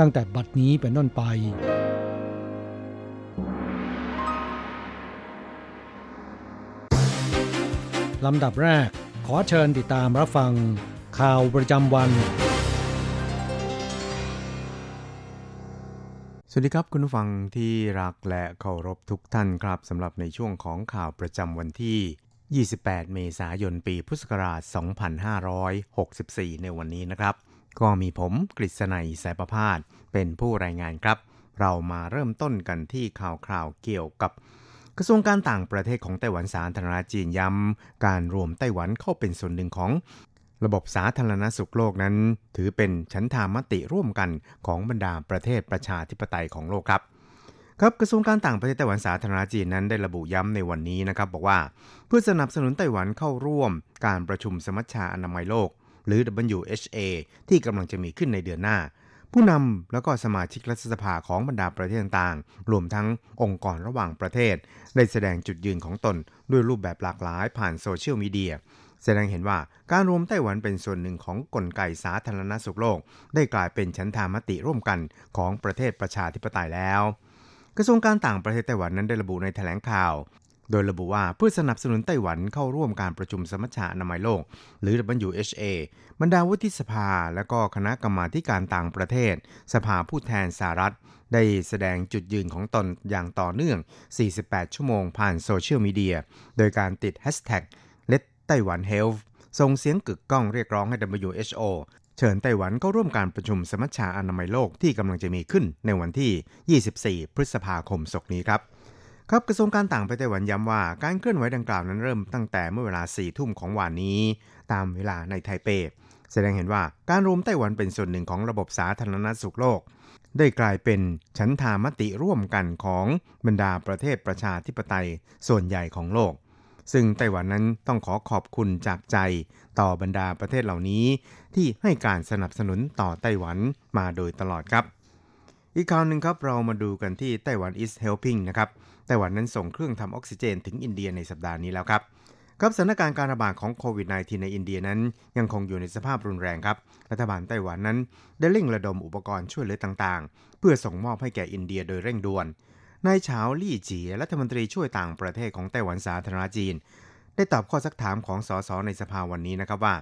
ตั้งแต่บัดนี้เป็นต้นไป ลำดับแรก ขอเชิญติดตามรับฟัง ข่าวประจำวัน สวัสดีครับคุณผู้ฟังที่รักและเคารพทุกท่านครับสำหรับในช่วงของข่าวประจำวันที่ 28 เมษายน ปีพุทธศักราช 2564 ในวันนี้นะครับ ก็มีผมกฤษณัยสายประพาสเป็นผู้รายงานครับ เรามาเริ่มต้นกันที่ข่าวคราวเกี่ยวกับกระทรวงการต่างประเทศของไต้หวันสาธารณจีนย้ำการรวมไต้หวันเข้าเป็นส่วนหนึ่งของระบบสาธารณสุขโลกนั้น ถือเป็นชั้นธามติร่วมกันของบรรดาประเทศประชาธิปไตยของโลกครับ ครับกระทรวงการต่างประเทศไต้หวันสาธารณจีนนั้นได้ระบุย้ำในวันนี้นะครับ บอกว่าเพื่อสนับสนุนไต้หวันเข้าร่วมการประชุมสมัชชาอนามัยโลก หรือ WHO ที่กำลังจะมีขึ้นในเดือนหน้า ผู้นำแล้วก็สมาชิกรัฐสภาของบรรดาประเทศต่างๆ รวมทั้งองค์กรระหว่างประเทศ ได้แสดงจุดยืนของตนด้วยรูปแบบหลากหลายผ่านโซเชียลมีเดียแสดงเห็นว่าการรวมไต้หวันเป็นส่วนหนึ่งของกลไกสาธารณสุขโลก ได้กลายเป็นฉันทามติร่วมกันของประเทศประชาธิปไตยแล้ว กระทรวงการต่างประเทศไต้หวันนั้นได้ระบุในแถลงข่าว โดยระบุว่าเพื่อสนับสนุนไต้หวันเข้าร่วมการประชุมสมัชชาอนามัยโลก หรือ WHO บรรดาวุฒิสภา และก็คณะกรรมาการต่างประเทศ สภาผู้แทนสหรัฐ ได้แสดงจุดยืนของตนอย่างต่อเนื่อง 48 ชั่วโมงผ่านโซเชียลมีเดีย โดยการติด hashtag Let Taiwan Health ส่งเสียงกึกก้องเรียกร้องให้ WHO เชิญไต้หวันเข้าร่วมการประชุมสมัชชาอนามัยโลกที่กำลังจะมีขึ้นในวันที่ 24 พฤษภาคมศกนี้ครับ ครับกระทรวงการต่างประเทศไต้หวันย้ำว่าการเคลื่อนไหวดังกล่าวนั้นเริ่มตั้งแต่เมื่อเวลา4ทุ่มของวันนี้ ตามเวลาในไทเป แสดงเห็นว่าการรวมไต้หวันเป็นส่วนหนึ่งของระบบสาธารณสุขโลก ได้กลายเป็นฉันทามติร่วมกันของบรรดาประเทศประชาธิปไตยส่วนใหญ่ของโลก ซึ่งไต้หวันนั้นต้องขอขอบคุณจากใจต่อบรรดาประเทศเหล่านี้ ที่ให้การสนับสนุนต่อไต้หวันมาโดยตลอดครับ อีกข่าวหนึ่งครับเรามาดูกันที่ไต้หวัน is helping นะครับ ต้หวันนั้นส่งเครื่องทำออกซิเจนถึงอินเดียในสัปดาห์นี้แล้วครับครับสถานการณ์การระบาดของโควิด -19 ในอินเดียนั้น ยังคงอยู่ในสภาพรุนแรงครับ รัฐบาลไต้หวันนั้น ได้เร่งระดมอุปกรณ์ช่วยเหลือต่างๆ เพื่อส่งมอบให้แก่อินเดียโดยเร่งด่วน นายเฉาลี่จีรัฐมนตรีช่วยต่างประเทศของไต้หวันสาธารณจีน ได้ตอบข้อสักถามของสสในสภาวันนี้นะครับว่า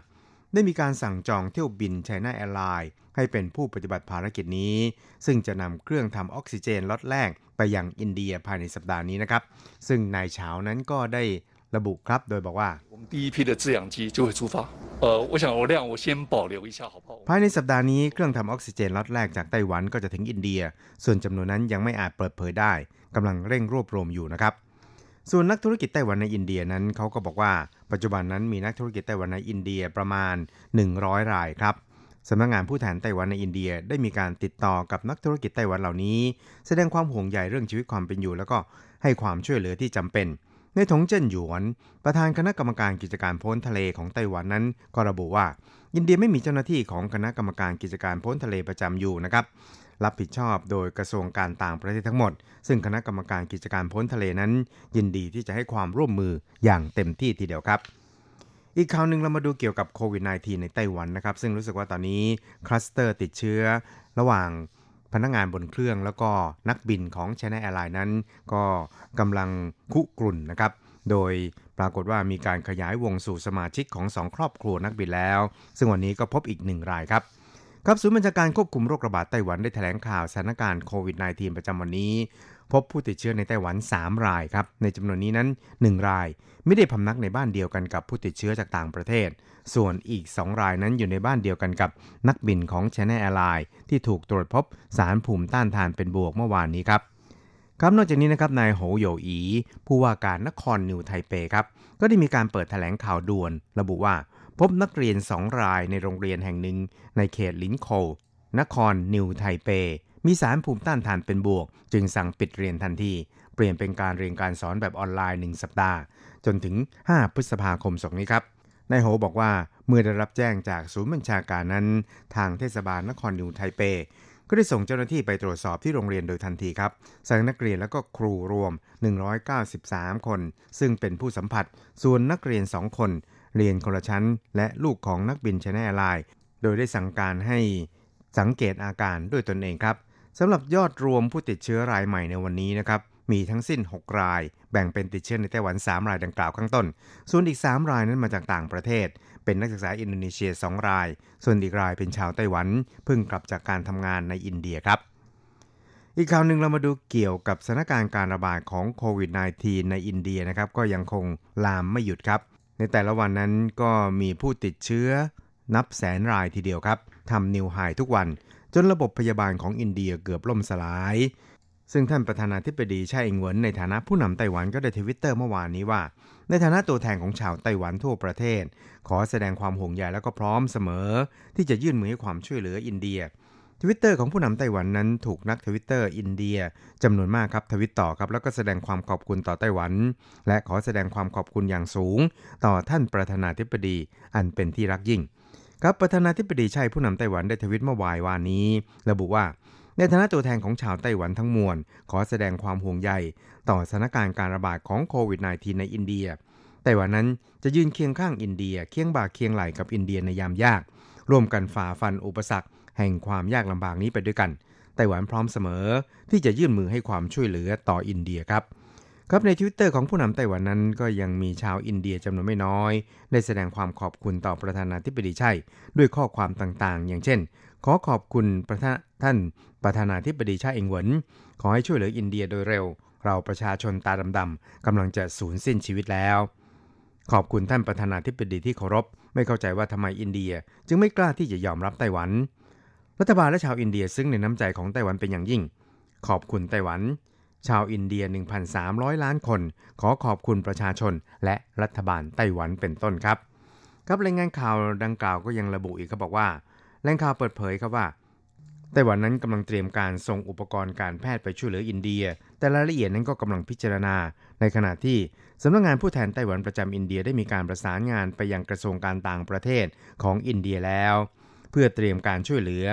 ได้มีการสั่งจองเที่ยวบิน China Airlines ให้เป็นผู้ปฏิบัติภารกิจนี้ ซึ่งจะนำเครื่องทำออกซิเจนล็อตแรกไปยังอินเดียภายในสัปดาห์นี้นะครับ ซึ่งนายเฉานั้นก็ได้ระบุครับโดยบอกว่าภายในสัปดาห์นี้เครื่องทำออกซิเจนล็อตแรกจากไต้หวันก็จะถึงอินเดีย ส่วนจำนวนนั้นยังไม่อาจเปิดเผยได้กำลังเร่งรวบรวมอยู่นะครับ ส่วนนักธุรกิจไต้หวันในอินเดียนั้นเขาก็บอกว่า ปัจจุบันนั้นมีนักธุรกิจไต้หวันในอินเดียประมาณ 100 รายครับ สำนักงานผู้แทนไต้หวันในอินเดียได้มีการติดต่อกับนักธุรกิจไต้หวันเหล่านี้ แสดงความห่วงใยเรื่องชีวิตความเป็นอยู่ แล้วก็ให้ความช่วยเหลือที่จำเป็น ในถงเจิ้นหยวน ประธานคณะกรรมการกิจการพ้นทะเลของไต้หวันนั้น ก็ระบุว่า อินเดียไม่มีเจ้าหน้าที่ของคณะกรรมการกิจการพ้นทะเลประจำอยู่นะครับรับผิดชอบโดยกระทรวงการต่างประเทศทั้งหมด ซึ่งคณะกรรมการกิจการพ้นทะเลนั้น ยินดีที่จะให้ความร่วมมืออย่างเต็มที่ทีเดียวครับ อีกข่าวหนึ่งเรามาดูเกี่ยวกับโควิด -19 ในไต้หวันนะครับ ซึ่งรู้สึกว่าตอนนี้คลัสเตอร์ติดเชื้อระหว่างพนักงานบนเครื่องแล้วก็นักบินของ China Airlines นั้น ก็กำลังคุกรุ่นนะครับ โดยปรากฏว่ามีการขยายวงสู่สมาชิกของสองครอบครัวนักบินแล้ว ซึ่งวันนี้ก็พบอีกหนึ่งรายครับครับศูนย์บัญชาการควบคุมโรคระบาดไต้หวันได้แถลงข่าวสถานการณ์โควิด -19 ประจำวันนี้ พบผู้ติดเชื้อในไต้หวัน 3 รายครับ ในจำนวนนี้นั้น 1 รายไม่ได้พำนักในบ้านเดียวกันกับผู้ติดเชื้อจากต่างประเทศ ส่วนอีก 2 รายนั้นอยู่ในบ้านเดียวกันกับนักบินของ China Airlines ที่ถูกตรวจพบสารภูมิต้านทานเป็นบวกเมื่อวานนี้ครับครับนอกจากนี้นะครับนายโหโยอีผู้ว่าการนครนิวไทเปครับก็ได้มีการเปิดแถลงข่าวด่วน ระบุว่า พบนักเรียน2รายในโรงเรียนแห่งหนึ่งในเขตลินโค นครนิวไทเป มีสารภูมิต้านทานเป็นบวก จึงสั่งปิดเรียนทันทีเปลี่ยนเป็นการเรียนการสอนแบบออนไลน์ 1 สัปดาห์ จนถึง 5 พฤษภาคมศกนี้ครับนายโหบอกว่าเมื่อได้รับแจ้งจากศูนย์บัญชาการนั้น ทางเทศบาลนครนิวไทเป ก็ได้ส่งเจ้าหน้าที่ไปตรวจสอบที่โรงเรียนโดยทันทีครับสั่งนักเรียนและก็ครูรวม 193 คน ซึ่งเป็นผู้สัมผัส ส่วนนักเรียน 2 คน เรียนคนละชั้น และลูกของนักบินชแนลไลน์โดยได้สั่งการให้ สังเกตอาการด้วยตนเองครับสำหรับยอดรวมผู้ติดเชื้อรายใหม่ในวันนี้นะครับมีทั้งสิ้น 6 ราย แบ่งเป็นติดเชื้อในไต้หวัน 3 รายดังกล่าวข้างต้น ส่วนอีก 3 รายนั้นมาจากต่างประเทศ เป็นนักศึกษาอินโดนีเซีย 2 ราย ส่วนอีกรายเป็นชาวไต้หวัน เพิ่งกลับจากการทำงานในอินเดียครับ อีกข่าวหนึ่งเรามาดูเกี่ยวกับสถานการณ์การระบาดของโควิด -19 ในอินเดียนะครับ ก็ยังคงลามไม่หยุดครับ ในแต่ละวันนั้นก็มีผู้ติดเชื้อ นับแสนรายทีเดียวครับทำ new high ทุกวัน จนระบบพยาบาลของอินเดียเกือบล่มสลาย ซึ่งท่านประธานาธิบดีไช่อิงเหวินในฐานะผู้นำไต้หวันก็ได้ทวิตเตอร์เมื่อวานนี้ว่า ในฐานะตัวแทนของชาวไต้หวันทั่วประเทศ ขอแสดงความห่วงใยและก็พร้อมเสมอ ที่จะยื่นมือให้ความช่วยเหลืออินเดียทวิตเตอร์ของผู้นำไต้หวันนั้นถูกนักทวิตเตอร์อินเดียจำนวนมากครับทวิตต่อครับแล้วก็แสดงความขอบคุณต่อไต้หวัน และขอแสดงความขอบคุณอย่างสูง ต่อท่านประธานาธิบดี อันเป็นที่รักยิ่ง ครับประธานาธิบดีไช่ผู้นำไต้หวันได้ทวิตเมื่อวานวานนี้ ระบุว่า ในฐานะตัวแทนของชาวไต้หวันทั้งมวล ขอแสดงความห่วงใย ต่อสถานการณ์การระบาดของโควิด -19 ในอินเดีย ไต้หวันนั้นจะยืนเคียงข้างอินเดีย เคียงบ่าเคียงไหล่กับอินเดียในยามยาก ร่วมกันฝ่าฟันอุปสรรค แห่งความยากลำบากนี้ไปด้วยกัน ไต้หวันพร้อมเสมอ ที่จะยื่นมือให้ความช่วยเหลือต่ออินเดียครับ ครับในทวิตเตอร์ของผู้นำไต้หวันนั้น ก็ยังมีชาวอินเดียจำนวนไม่น้อย ได้แสดงความขอบคุณต่อประธานาธิบดีไช่ด้วยข้อความต่างๆ อย่างเช่น ขอขอบคุณประท่านประธานาธิบดีไช่อิงเหวินขอให้ช่วยเหลืออินเดียโดยเร็ว เราประชาชนตาดำๆกำลังจะสูญสิ้นชีวิตแล้ว ขอบคุณท่านประธานาธิบดีที่เคารพ ไม่เข้าใจว่าทำไมอินเดีย จึงไม่กล้าที่จะยอมรับไต้หวัน รัฐบาลและชาวอินเดียซึ่งในน้ำใจของไต้หวันเป็นอย่างยิ่ง ขอบคุณไต้หวัน ชาวอินเดีย 1,300 ล้านคน ขอขอบคุณประชาชน และรัฐบาลไต้หวันเป็นต้นครับ ครับรายงานข่าวดังกล่าวก็ยังระบุอีกครับบอกว่าแหล่งข่าวเปิดเผยครับว่าไต้หวันนั้นกำลังเตรียมการส่งอุปกรณ์การแพทย์ไปช่วยเหลืออินเดีย แต่รายละเอียดนั้นก็กำลังพิจารณา ในขณะที่สำนักงงานผู้แทนไต้หวันประจำอินเดียได้มีการประสานงานไปยังกระทรวงการต่างประเทศของอินเดียแล้ว เพื่อเตรียมการช่วยเหลือ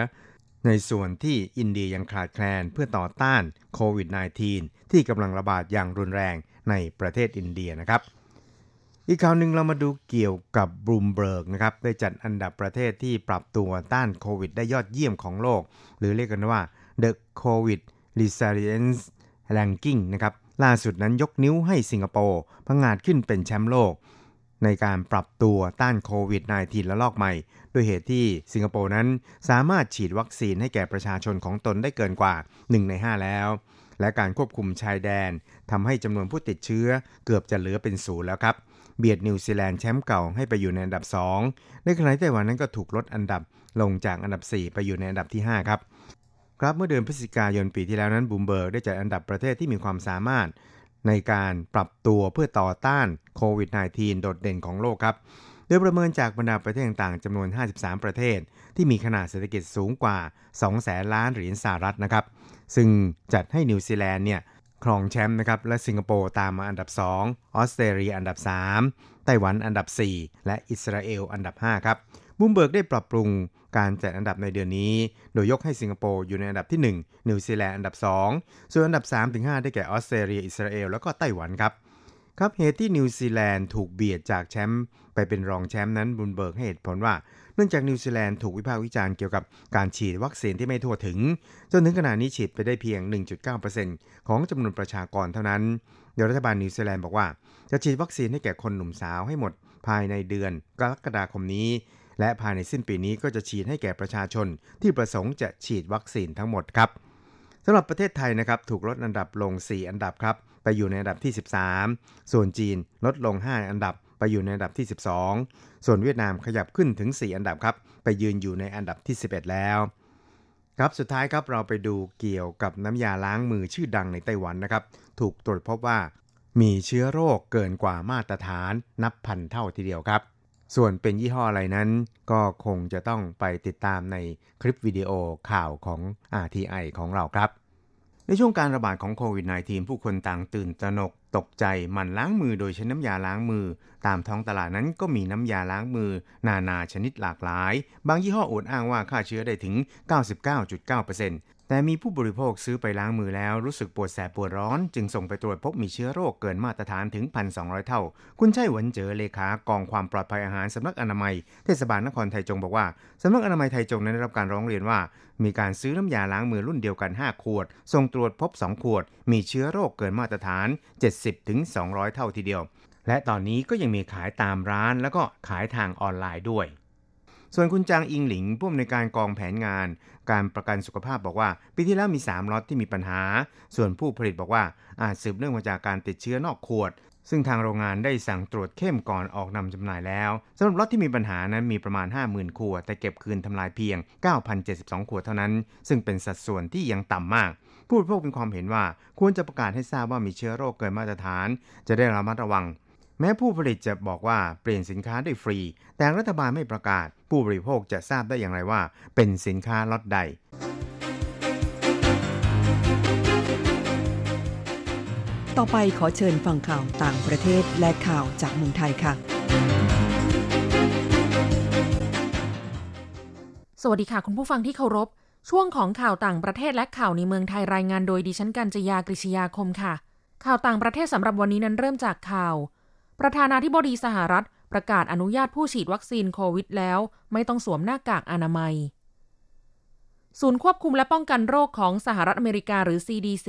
ในส่วนที่อินเดียยังขาดแคลนเพื่อต่อต้านโควิด -19 ที่กำลังระบาดอย่างรุนแรงในประเทศอินเดียนะครับ อีกข่าวหนึ่งเรามาดูเกี่ยวกับบรูมเบิร์กนะครับได้จัดอันดับประเทศที่ปรับตัวต้านโควิด ได้ยอดเยี่ยมของโลก หรือเรียกกันว่า The COVID Resilience Ranking นะครับล่าสุดนั้นยกนิ้วให้สิงคโปร์พังงาดขึ้นเป็นแชมป์โลก ในการปรับตัวต้านโควิด -19 ระลอกใหม่ ด้วยเหตุที่สิงคโปร์นั้นสามารถฉีดวัคซีนให้แก่ประชาชนของตนได้เกินกว่า 1 ใน 5 แล้ว และการควบคุมชายแดนทำให้จำนวนผู้ติดเชื้อเกือบจะเหลือเป็นศูนย์แล้วครับเบียดนิวซีแลนด์แชมป์เก่าให้ไปอยู่ในอันดับ 2 ในขณะที่ไต้หวันนั้นก็ถูกลดอันดับลงจากอันดับ 4 ไปอยู่ในอันดับที่ 5 ครับ ครับเมื่อเดือนพฤศจิกายนปีที่แล้วนั้นบลูมเบิร์กได้จัดอันดับประเทศที่มีความสามารถ ในการปรับตัวเพื่อต่อต้านโควิด -19 โดดเด่นของโลกครับ โดยประเมินจากบรรดาประเทศต่างๆจำนวน 53 ประเทศ ที่มีขนาดเศรษฐกิจสูงกว่า 2 แสนล้านเหรียญสหรัฐนะครับ ซึ่งจัดให้นิวซีแลนด์เนี่ยครองแชมป์นะครับ และสิงคโปร์ตามมาอันดับ 2 ออสเตรเลียอันดับ 3 ไต้หวันอันดับ 4 และอิสราเอลอันดับ 5 ครับ บลูมเบิร์กได้ปรับปรุงการจัดอันดับในเดือนนี้ โดยยกให้สิงคโปร์อยู่ในอันดับที่ 1 นิวซีแลนด์อันดับ 2 ส่วนอันดับ 3-5 ได้แก่ออสเตรเลีย อิสราเอล แล้วก็ไต้หวันครับครับเหตุที่นิวซีแลนด์ถูกเบียดจากแชมป์ไปเป็นรองแชมป์นั้นบลูมเบิร์กให้เหตุผลว่า เนื่องจากนิวซีแลนด์ถูกวิพากษ์วิจารณ์เกี่ยวกับการฉีดวัคซีนที่ไม่ทั่วถึง จนถึงขณะนี้ฉีดไปได้เพียง 1.9%ของจำนวนประชากรเท่านั้น โดยรัฐบาลนิวซีแลนด์บอกว่า จะฉีดวัคซีนให้แก่คนหนุ่มสาวให้หมดภายในเดือนกรกฎาคมนี้ และภายในสิ้นปีนี้ก็จะฉีดให้แก่ประชาชน ที่ประสงค์จะฉีดวัคซีนทั้งหมดครับสำหรับประเทศไทยนะครับถูกลดอันดับลง 4 อันดับครับไปอยู่ในอันดับที่ 13 ส่วนจีนลดลง 5 อันดับไปอยู่ในอันดับที่ 12 ส่วนเวียดนามขยับขึ้นถึง 4 อันดับครับ ไปยืนอยู่ในอันดับที่ 11 แล้ว ครับสุดท้ายครับเราไปดูเกี่ยวกับน้ำยาล้างมือชื่อดังในไต้หวันนะครับ ถูกตรวจพบว่ามีเชื้อโรคเกินกว่ามาตรฐานนับพันเท่าทีเดียวครับ ส่วนเป็นยี่ห้ออะไรนั้น ก็คงจะต้องไปติดตามในคลิปวิดีโอข่าวของ RTI ของเราครับ ในช่วงการระบาดของโควิด -19 ผู้คนต่างตื่นตระหนกตกใจหมั่นล้างมือโดยใช้น้ำยาล้างมือ ตามท้องตลาดนั้นก็มีน้ำยาล้างมือ นานาชนิดหลากหลาย บางยี่ห้ออวดอ้างว่าฆ่าเชื้อได้ถึง 99.9% แต่มีผู้บริโภคซื้อไปล้างมือแล้วรู้สึกปวดแสบปวดร้อน จึงส่งไปตรวจพบมีเชื้อโรคเกินมาตรฐานถึง 1,200 เท่า คุณชัยหวนเจอเลขากองความปลอดภัยอาหารสำนักอนามัย เทศบาลนครไทยจงบอกว่าสำนักอนามัยไทยจงนั้นได้รับการร้องเรียนว่า มีการซื้อน้ำยาล้างมือรุ่นเดียวกัน 5 ขวด ส่งตรวจพบ 2 ขวด มีเชื้อโรคเกินมาตรฐาน 70-200 เท่าทีเดียว และตอนนี้ก็ยังมีขายตามร้านแล้วก็ขายทางออนไลน์ด้วย ส่วนคุณจางอิงหลิงผู้อำนวยการกองแผนงาน การประกันสุขภาพบอกว่า ปีที่แล้วมี 3ล็อตที่มีปัญหา ส่วนผู้ผลิตบอกว่าอาจสืบเนื่องมาจากการติดเชื้อนอกขวด ซึ่งทางโรงงานได้สั่งตรวจเข้มก่อนออกนำจำหน่ายแล้วสำหรับล็อตที่มีปัญหานั้นมีประมาณ 50,000 ขวด แต่เก็บคืนทำลายเพียง 9,072 ขวดเท่านั้น ซึ่งเป็นสัดส่วนที่ยังต่ำมากผู้บริโภคมีความเห็นว่าควรจะประกาศให้ทราบว่ามีเชื้อโรคเกินมาตรฐาน จะได้ระมัดระวัง แม้ผู้ผลิตจะบอกว่าเปลี่ยนสินค้าได้ฟรี แต่รัฐบาลไม่ประกาศู้บริโภคจะทราบได้อย่างไรว่า เป็นสินค้าล็อตใด ต่อไปขอเชิญฟังข่าวต่างประเทศและข่าวจากเมืองไทยค่ะ สวัสดีค่ะคุณผู้ฟังที่เคารพ ช่วงของข่าวต่างประเทศและข่าวในเมืองไทยรายงานโดยดิฉันกัญจยากริชยาคมค่ะ ข่าวต่างประเทศสำหรับวันนี้นั้นเริ่มจากข่าว ประธานาธิบดีสหรัฐ ประกาศอนุญาตผู้ฉีดวัคซีนโควิดแล้ว ไม่ต้องสวมหน้ากากอนามัย ศูนย์ควบคุมและป้องกันโรคของสหรัฐอเมริกาหรือ CDC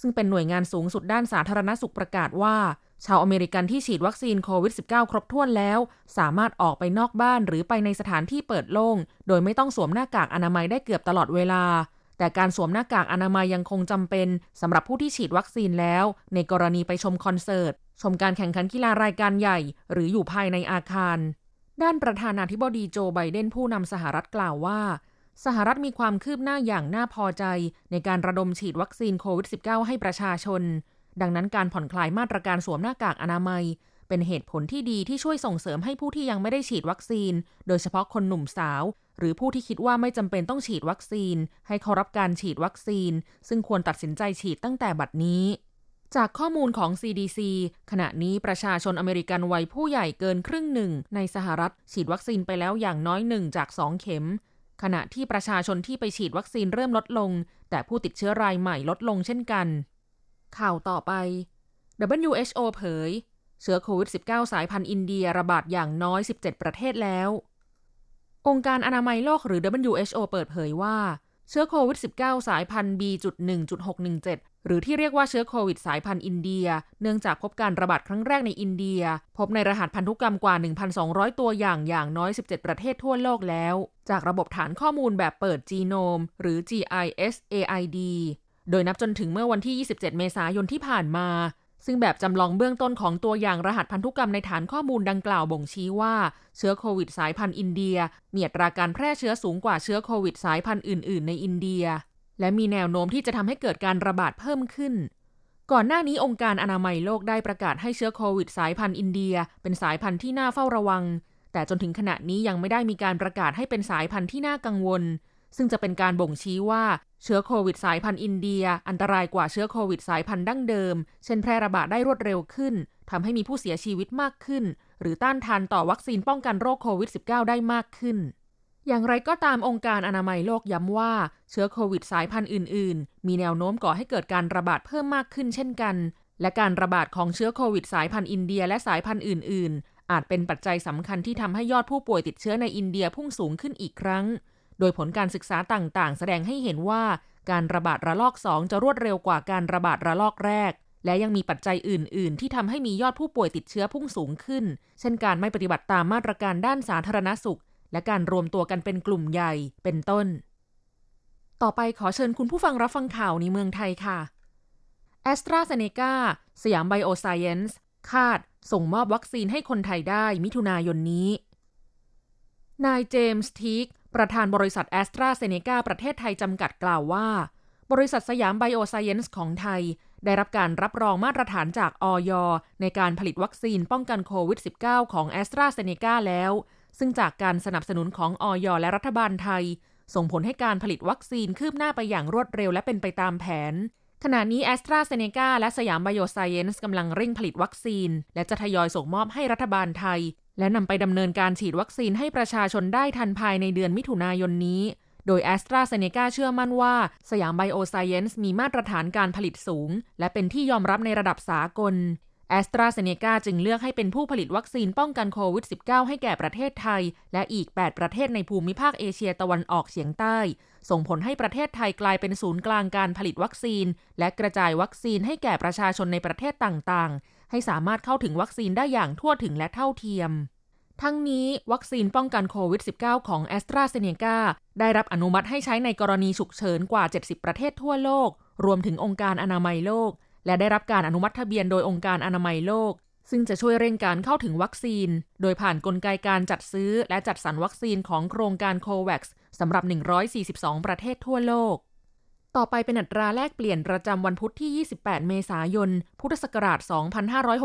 ซึ่งเป็นหน่วยงานสูงสุดด้านสาธารณสุขประกาศว่า ชาวอเมริกันที่ฉีดวัคซีนโควิด -19 ครบถ้วนแล้ว สามารถออกไปนอกบ้านหรือไปในสถานที่เปิดโล่ง โดยไม่ต้องสวมหน้ากากอนามัยได้เกือบตลอดเวลา แต่การสวมหน้ากากอนามัยยังคงจำเป็นสำหรับผู้ที่ฉีดวัคซีนแล้ว ในกรณีไปชมคอนเสิร์ต ชมการแข่งขันกีฬารายการใหญ่ หรืออยู่ภายในอาคาร ด้านประธานาธิบดีโจไบเดนผู้นำสหรัฐกล่าวว่า สหรัฐมีความคืบหน้าอย่างน่าพอใจ ในการระดมฉีดวัคซีนโควิด -19 ให้ประชาชน ดังนั้นการผ่อนคลายมาตรการสวมหน้ากากอนามัย เป็นเหตุผลที่ดีที่ช่วยส่งเสริมให้ผู้ที่ยังไม่ได้ฉีดวัคซีน โดยเฉพาะคนหนุ่มสาว หรือผู้ที่คิดว่าไม่จำเป็นต้องฉีดวัคซีน ให้เขารับการฉีดวัคซีน ซึ่งควรตัดสินใจฉีดตั้งแต่บัดนี้ จากข้อมูลของ CDC ขณะนี้ประชาชนอเมริกันวัยผู้ใหญ่เกินครึ่งหนึ่ง ในสหรัฐ ฉีดวัคซีนไปแล้วอย่างน้อยหนึ่งจาก2เข็ม ขณะที่ประชาชนที่ไปฉีดวัคซีนเริ่มลดลง แต่ผู้ติดเชื้อรายใหม่ลดลงเช่นกัน ข่าวต่อไป WHO เผย เชื้อโควิด -19 สายพันธุ์อินเดียระบาดอย่างน้อย 17 ประเทศแล้ว องค์การอนามัยโลกหรือ WHO เปิดเผยว่า เชื้อโควิด -19 สายพันธุ์ B.1.617 หรือที่เรียกว่าเชื้อโควิดสายพันธุ์อินเดีย เนื่องจากพบการระบาดครั้งแรกในอินเดีย พบในรหัสพันธุกรรมกว่า 1,200 ตัวอย่างอย่างน้อย 17 ประเทศทั่วโลกแล้ว จากระบบฐานข้อมูลแบบเปิดจีโนม หรือ GISAID โดยนับจนถึงเมื่อวันที่ 27 เมษายนที่ผ่านมา ซึ่งแบบจำลองเบื้องต้นของตัวอย่างรหัสพันธุกรรมในฐานข้อมูลดังกล่าวบ่งชี้ว่า เชื้อโควิดสายพันธุ์อินเดีย มีอัตราการแพร่เชื้อสูงกว่าเชื้อโควิดสายพันธุ์อื่น ๆ ในอินเดีย และมีแนวโน้มที่จะทำให้เกิดการระบาดเพิ่มขึ้น ก่อนหน้านี้องค์การอนามัยโลกได้ประกาศให้เชื้อโควิดสายพันธุ์อินเดีย เป็นสายพันธุ์ที่น่าเฝ้าระวัง แต่จนถึงขณะนี้ยังไม่ได้มีการประกาศให้เป็นสายพันธุ์ที่น่ากังวล ซึ่งจะเป็นการบ่งชี้ว่า เชื้อโควิดสายพันธุ์อินเดีย อันตรายกว่าเชื้อโควิดสายพันธุ์ดั้งเดิม เช่นแพร่ระบาดได้รวดเร็วขึ้นทำให้มีผู้เสียชีวิตมากขึ้น หรือต้านทานต่อวัคซีนป้องกันโรคโควิด -19 ได้มากขึ้น อย่างไรก็ตามองค์การอนามัยโลกย้ำว่า เชื้อโควิดสายพันธุ์อื่น ๆ มีแนวโน้มก่อให้เกิดการระบาดเพิ่มมากขึ้นเช่นกัน และการระบาดของเชื้อโควิดสายพันธุ์อินเดียและสายพันธุ์อื่น ๆ อาจเป็นปัจจัยสำคัญที่ทำให้ยอดผู้ป่วยติดเชื้อในอินเดียพุ่งสูงขึ้นอีกครั้ง โดยผลการศึกษาต่างๆ แสดงให้เห็นว่าการระบาดระลอก 2 จะรวดเร็วกว่าการระบาดระลอกแรก และยังมีปัจจัยอื่น ๆ ที่ทำให้มียอดผู้ป่วยติดเชื้อพุ่งสูงขึ้น เช่นการไม่ปฏิบัติตามมาตรการด้านสาธารณสุข และการรวมตัวกันเป็นกลุ่มใหญ่เป็นต้น ต่อไปขอเชิญคุณผู้ฟังรับฟังข่าวในเมืองไทยค่ะแอสตราเซเนกาสยามไบโอไซเอนซ์คาด ส่งมอบวัคซีนให้คนไทยได้มิถุนายนนี้ นายเจมส์ทีก ประธานบริษัทแอสตราเซเนกาประเทศไทยจำกัดกล่าวว่า บริษัทสยามไบโอไซเอนซ์ของไทย ได้รับการรับรองมาตรฐานจากอย.ในการผลิตวัคซีนป้องกันโควิด -19 ของแอสตราเซเนกาแล้ว ซึ่งจากการสนับสนุนของอย.และรัฐบาลไทย ส่งผลให้การผลิตวัคซีนคืบหน้าไปอย่างรวดเร็วและเป็นไปตามแผน ขณะนี้แอสตราเซเนกาและสยามไบโอไซเอนซ์กำลังเร่งผลิตวัคซีน และจะทยอยส่งมอบให้รัฐบาลไทย และนำไปดำเนินการฉีดวัคซีนให้ประชาชนได้ทันภายในเดือนมิถุนายนนี้ โดยแอสตราเซเนกาเชื่อมั่นว่า สยามไบโอไซเอนซ์มีมาตรฐานการผลิตสูง และเป็นที่ยอมรับในระดับสากล แอสตราเซเนกาจึงเลือกให้เป็นผู้ผลิตวัคซีนป้องกันโควิด -19 ให้แก่ประเทศไทย และอีก 8 ประเทศในภูมิภาคเอเชียตะวันออกเฉียงใต้ ส่งผลให้ประเทศไทยกลายเป็นศูนย์กลางการผลิตวัคซีน และกระจายวัคซีนให้แก่ประชาชนในประเทศต่างๆ ให้สามารถเข้าถึงวัคซีนได้อย่างทั่วถึงและเท่าเทียม ทั้งนี้วัคซีนป้องกันโควิด -19 ของแอสตราเซเนกาได้รับอนุมัติให้ใช้ในกรณีฉุกเฉินกว่า 70 ประเทศทั่วโลก รวมถึงองค์การอนามัยโลก และได้รับการอนุมัติทะเบียนโดยองค์การอนามัยโลก ซึ่งจะช่วยเร่งการเข้าถึงวัคซีน โดยผ่านนกลไกการจัดซื้อและจัดสรรวัคซีนของโครงการโควัคสำหรับ 142 ประเทศทั่วโลก ต่อไปเป็นอัตราแลกเปลี่ยนประจำวันพุธที่ 28 เมษายน พุทธศักราช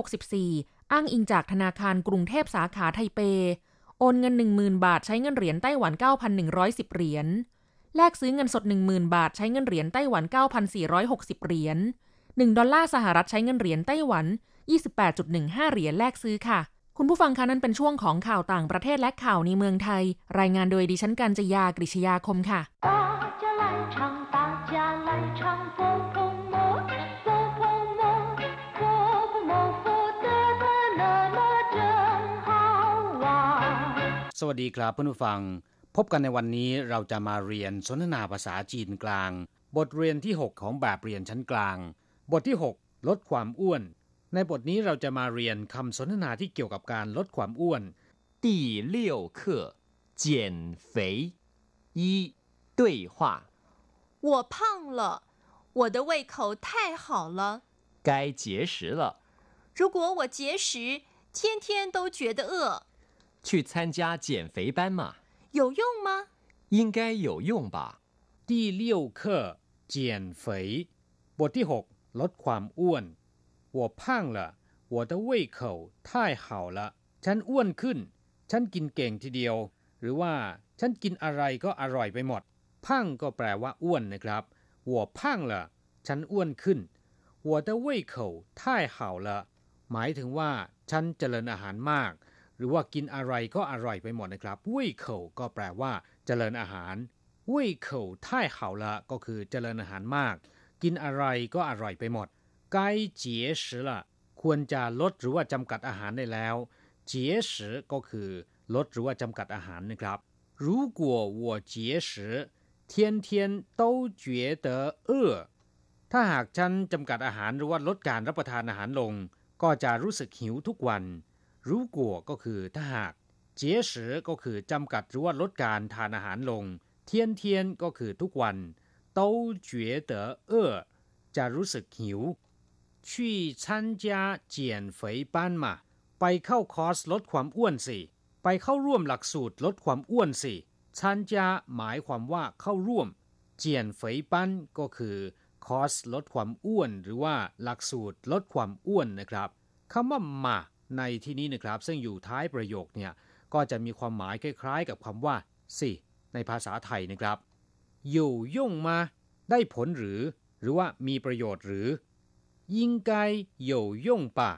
2564 อ้างอิงจากธนาคารกรุงเทพสาขาไทเป โอนเงิน 10,000 บาทใช้เงินเหรียญไต้หวัน 9,110 เหรียญ แลกซื้อเงินสด 10,000 บาทใช้เงินเหรียญไต้หวัน 9,460 เหรียญ 1 ดอลลาร์สหรัฐใช้เงินเหรียญไต้หวัน 28.15 เหรียญแลกซื้อค่ะ คุณผู้ฟังคะนั่นเป็นช่วงของข่าวต่างประเทศและข่าวในเมืองไทย รายงานโดยดิฉันกัญจยากริชยาคมค่ะสวัสดีครับเพื่อนผู้ฟัง พบกันในวันนี้เราจะมาเรียนสนทนาภาษาจีนกลาง บทเรียนที่ 6 ของแบบเรียนชั้นกลาง บทที่ 6 ลดความอ้วน ในบทนี้เราจะมาเรียนคำสนทนาที่เกี่ยวกับการลดความอ้วน 第六课减肥一对话我胖了，我的胃口太好了。该节食了，如果我节食，天天都觉得饿，去参加减肥班嘛，有用吗？应该有用吧。第六课减肥บทที่ 6 ลดความอ้วน我胖了我的胃口太好了ฉันอ้วนขึ้น ฉันกินเก่งทีเดียว หรือว่าฉันกินอะไรก็อร่อยไปหมด พังก็แปลว่าอ้วนนะครับ我胖了ฉันอ้วนขึ้น我的胃口太好了หมายถึงว่า ฉันเจริญอาหารมาก หรือว่ากินอะไรก็อร่อยไปหมดนะครับ胃口ก็แปลว่า เจริญอาหาร胃口太好了ก็คือเจริญอาหารมาก กินอะไรก็อร่อยไปหมด该节食了ควรจะลดหรือว่าจำกัดอาหารได้แล้ว节食ก็คือ ลดหรือว่าจำกัดอาหารนะครับ如果我节食天天都觉得饿ถ้าหากฉันจำกัดอาหารหรือว่าลดการรับประทานอาหารลง ก็จะรู้สึกหิวทุกวัน如果ก็คือถ้าหาก节食ก็คือจำกัดหรือว่าลดการทานอาหารลง天天ก็คือทุกวัน 都觉得饿จะรู้สึกหิว去参加减肥班嘛ไปเข้าคอร์สลดความอ้วนสิ ไปเข้าร่วมหลักสูตรลดความอ้วนสิ参加หมายความว่าเข้าร่วมเจียนเฟยปั้นก็คือคอร์สลดความอ้วน หรือว่าหลักสูตรลดความอ้วนนะครับคำว่ามาในที่นี้นะครับ ซึ่งอยู่ท้ายประโยคเนี่ยก็จะมีความหมายคล้ายๆ กับคำว่า สิ ในภาษาไทยนะครับ อยู่ยงมา ได้ผลหรือ หรือว่ามีประโยชน์หรือ ยิ่งไกอยู่ยงป่า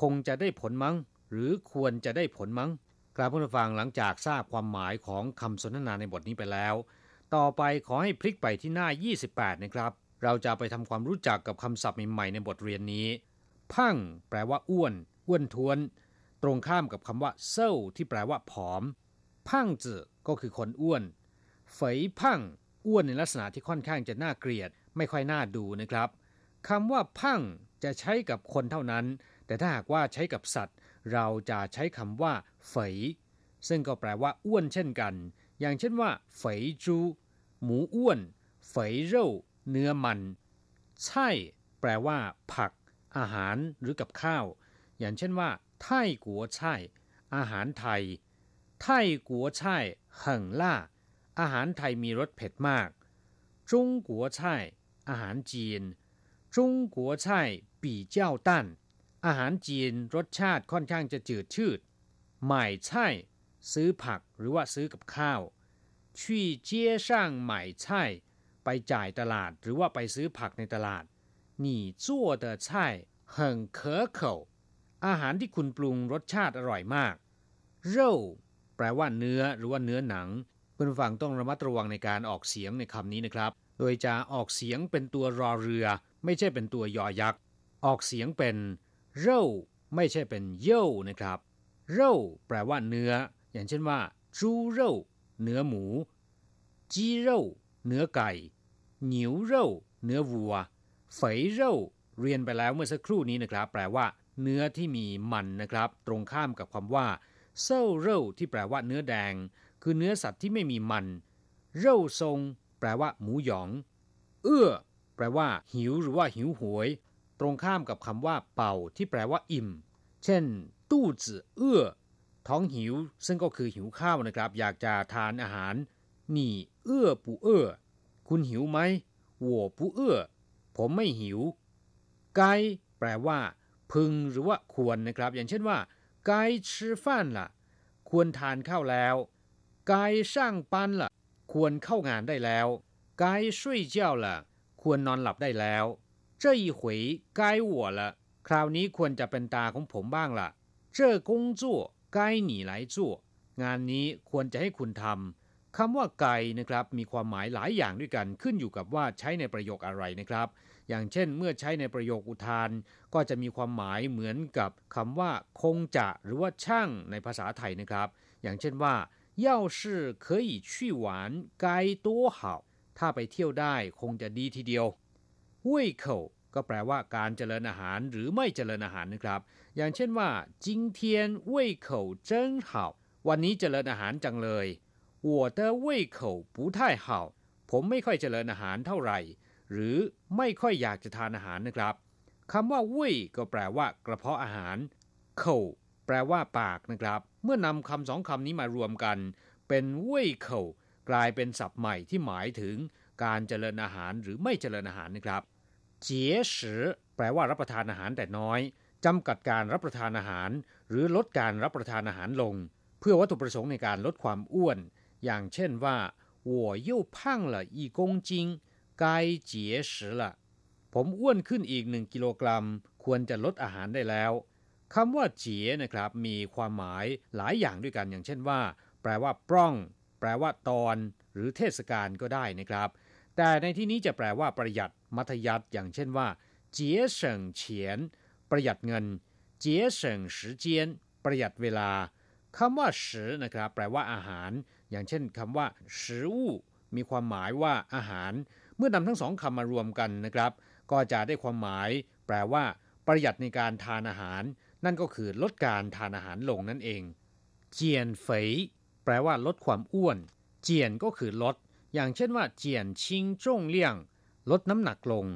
คงจะได้ผลมั้ง หรือควรจะได้ผลมั้งครับผู้ฟังหลังจากทราบความหมายของคำสนทนาในบทนี้ไปแล้ว ต่อไปขอให้พลิกไปที่หน้า 28 นะครับ เราจะไปทำความรู้จักกับคำศัพท์ใหม่ๆในบทเรียนนี้ พังแปลว่าอ้วน อ้วนท้วน ตรงข้ามกับคำว่าเซ่าที่แปลว่าผอม พังจือก็คือคนอ้วน เฝยพัง อ้วนในลักษณะที่ค่อนข้างจะน่าเกลียด ไม่ค่อยน่าดูนะครับคำว่าพังจะใช้กับคนเท่านั้น แต่ถ้าหากว่าใช้กับสัตว์ เราจะใช้คำว่าเฟยซึ่งก็แปลว่าอ้วนเช่นกัน อย่างเช่นว่าเฟยจูหมูอ้วนเฟยเร่เนื้อมันใช่แปลว่า ผัก อาหารหรือกับข้าว อย่างเช่นว่าไทยกัวใช่อาหารไทยไทยกัวใช่เหิงล่า อาหารไทยมีรสเผ็ดมากจงกัวใช่อาหารจีนจงกัวไช่ปีเจ้าตั้นอาหารจีนรสชาติค่อนข้างจะจืดชืดหม่ไช่ซื้อผักหรือว่าซื้อกับข้าว去街上买菜ไปจ่ายตลาดหรือว่าไปซื้อผักในตลาด你做的菜很可口อาหารที่คุณปรุงรสชาติอร่อยมากเร่แปลว่าเนื้อหรือว่าเนื้อหนัง คุณฟังต้องระมัดระวังในการออกเสียงในคำนี้นะครับ โดยจะออกเสียงเป็นตัวรอเรือ ไม่ใช่เป็นตัวยอยักษ์ ออกเสียงเป็นเร่ไม่ใช่เป็นเย่นะครับเร่แปลว่าเนื้อ อย่างเช่นว่าจูเร่เนื้อหมูจีเร่เนื้อไก่หนิวเร่เนื้อวัวเฟยเร่เรียนไปแล้วเมื่อสักครู่นี้นะครับ แปลว่า เนื้อที่มีมันนะครับ ตรงข้ามกับคำว่า เซลเร่ที่แปลว่าเนื้อแดง คือเนื้อสัตว์ที่ไม่มีมัน เร่ทรง แปลว่า หมูหยอง เอื้อ แปลว่า หิวหรือว่าหิวหวย ตรงข้ามกับคำว่า เป่า ที่แปลว่า อิ่ม เช่น ตู้จื่อเอื้อ ท้องหิว ซึ่งก็คือหิวข้าวนะครับ อยากจะทานอาหาร นี่ เอื้อปูเอื้อ คุณหิวไหมหัวปูเอื้อ ผมไม่หิว ไกแปลว่า พึงหรือว่าควรนะครับ อย่างเช่นว่า ไกชื่อฟันล่ะ ควรทานข้าวแล้วไกช่างปันล่ะ ควรเข้างานได้แล้วไกช่วยเจ้าล่ะควรนอนหลับได้แล้ว 这一回该我了คราวนี้ควรจะเป็นตาของผมบ้างละ่ะ这工作该你来做งานนี้ควรจะให้คุณทำคำว่าไกนะครับมีความหมายหลายอย่างด้วยกันขึ้นอยู่กับว่าใช้ในประโยคอะไรนะครับ อย่างเช่นเมื่อใช้ในประโยคอุทาน ก็จะมีความหมายเหมือนกับคำว่า คงจะหรือว่าช่างในภาษาไทยนะครับ อย่างเช่นว่า要是可以去玩该多好ถ้าไปเที่ยวได้คงจะดีทีเดียว胃口ก็แปลว่าการเจริญอาหารหรือไม่เจริญอาหารนะครับ อย่างเช่นว่า今天胃口真好วันนี้เจริญอาหารจังเลย我的胃口不太好ผมไม่ค่อยเจริญอาหารเท่าไหร่ หรือไม่ค่อยอยากจะทานอาหารนะครับคำว่าเว่ยก็แปลว่ากระเพาะอาหารเข่าแปลว่าปากนะครับ เมื่อนำคำสองคำนี้มารวมกัน เป็นเว่ยเข่ากลายเป็นศัพท์ใหม่ที่หมายถึงการเจริญอาหารหรือไม่เจริญอาหารนะครับเจี๋ยสือแปลว่ารับประทานอาหารแต่น้อยจำกัดการรับประทานอาหาร หรือลดการรับประทานอาหารลง เพื่อวัตถุประสงค์ในการลดความอ้วน อย่างเช่นว่า我 กายเจี๋ยสืละผมอ้วนขึ้นอีกหนึ่งกิโลกรัม ควรจะลดอาหารได้แล้วคำว่าเจี๋ยนะครับ มีความหมายหลายอย่างด้วยกันอย่างเช่นว่า แปลว่าปล้อง แปลว่าตอน หรือเทศกาลก็ได้นะครับ แต่ในที่นี้จะแปลว่าประหยัดมัธยัติอย่างเช่นว่า เจี๋ยเฉิงเฉียน ประหยัดเงิน เจี๋ยเฉิงสิเจียน ประหยัดเวลาคำว่าสืนะครับ แปลว่าอาหาร อย่างเช่นคำว่าสืมีความหมายว่าอาหาร เมื่อนำทั้งสองคำมารวมกันนะครับ ก็จะได้ความหมาย แปลว่า ประหยัดในการทานอาหาร นั่นก็คือลดการทานอาหารลงนั่นเอง เจียนเฟยแปลว่าลดความอ้วน เจียนก็คือลด อย่างเช่นว่า เจียนชิงจงเลี่ยง ลดน้ำหนักลง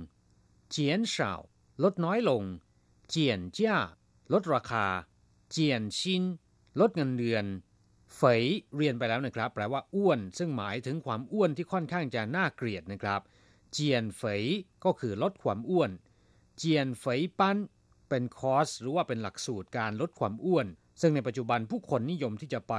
เจียนเฉาลดน้อยลง เจียนจ้าลดราคา เจียนชินลดเงินเดือน เฟยเรียนไปแล้วนะครับ แปลว่าอ้วน ซึ่งหมายถึงความอ้วนที่ค่อนข้างจะน่าเกลียดนะครับ เจียนเฟยก็คือลดความอ้วน เจียนเฟยปั้นเป็นคอร์สหรือว่าเป็นหลักสูตรการลดความอ้วน ซึ่งในปัจจุบันผู้คนนิยมที่จะไป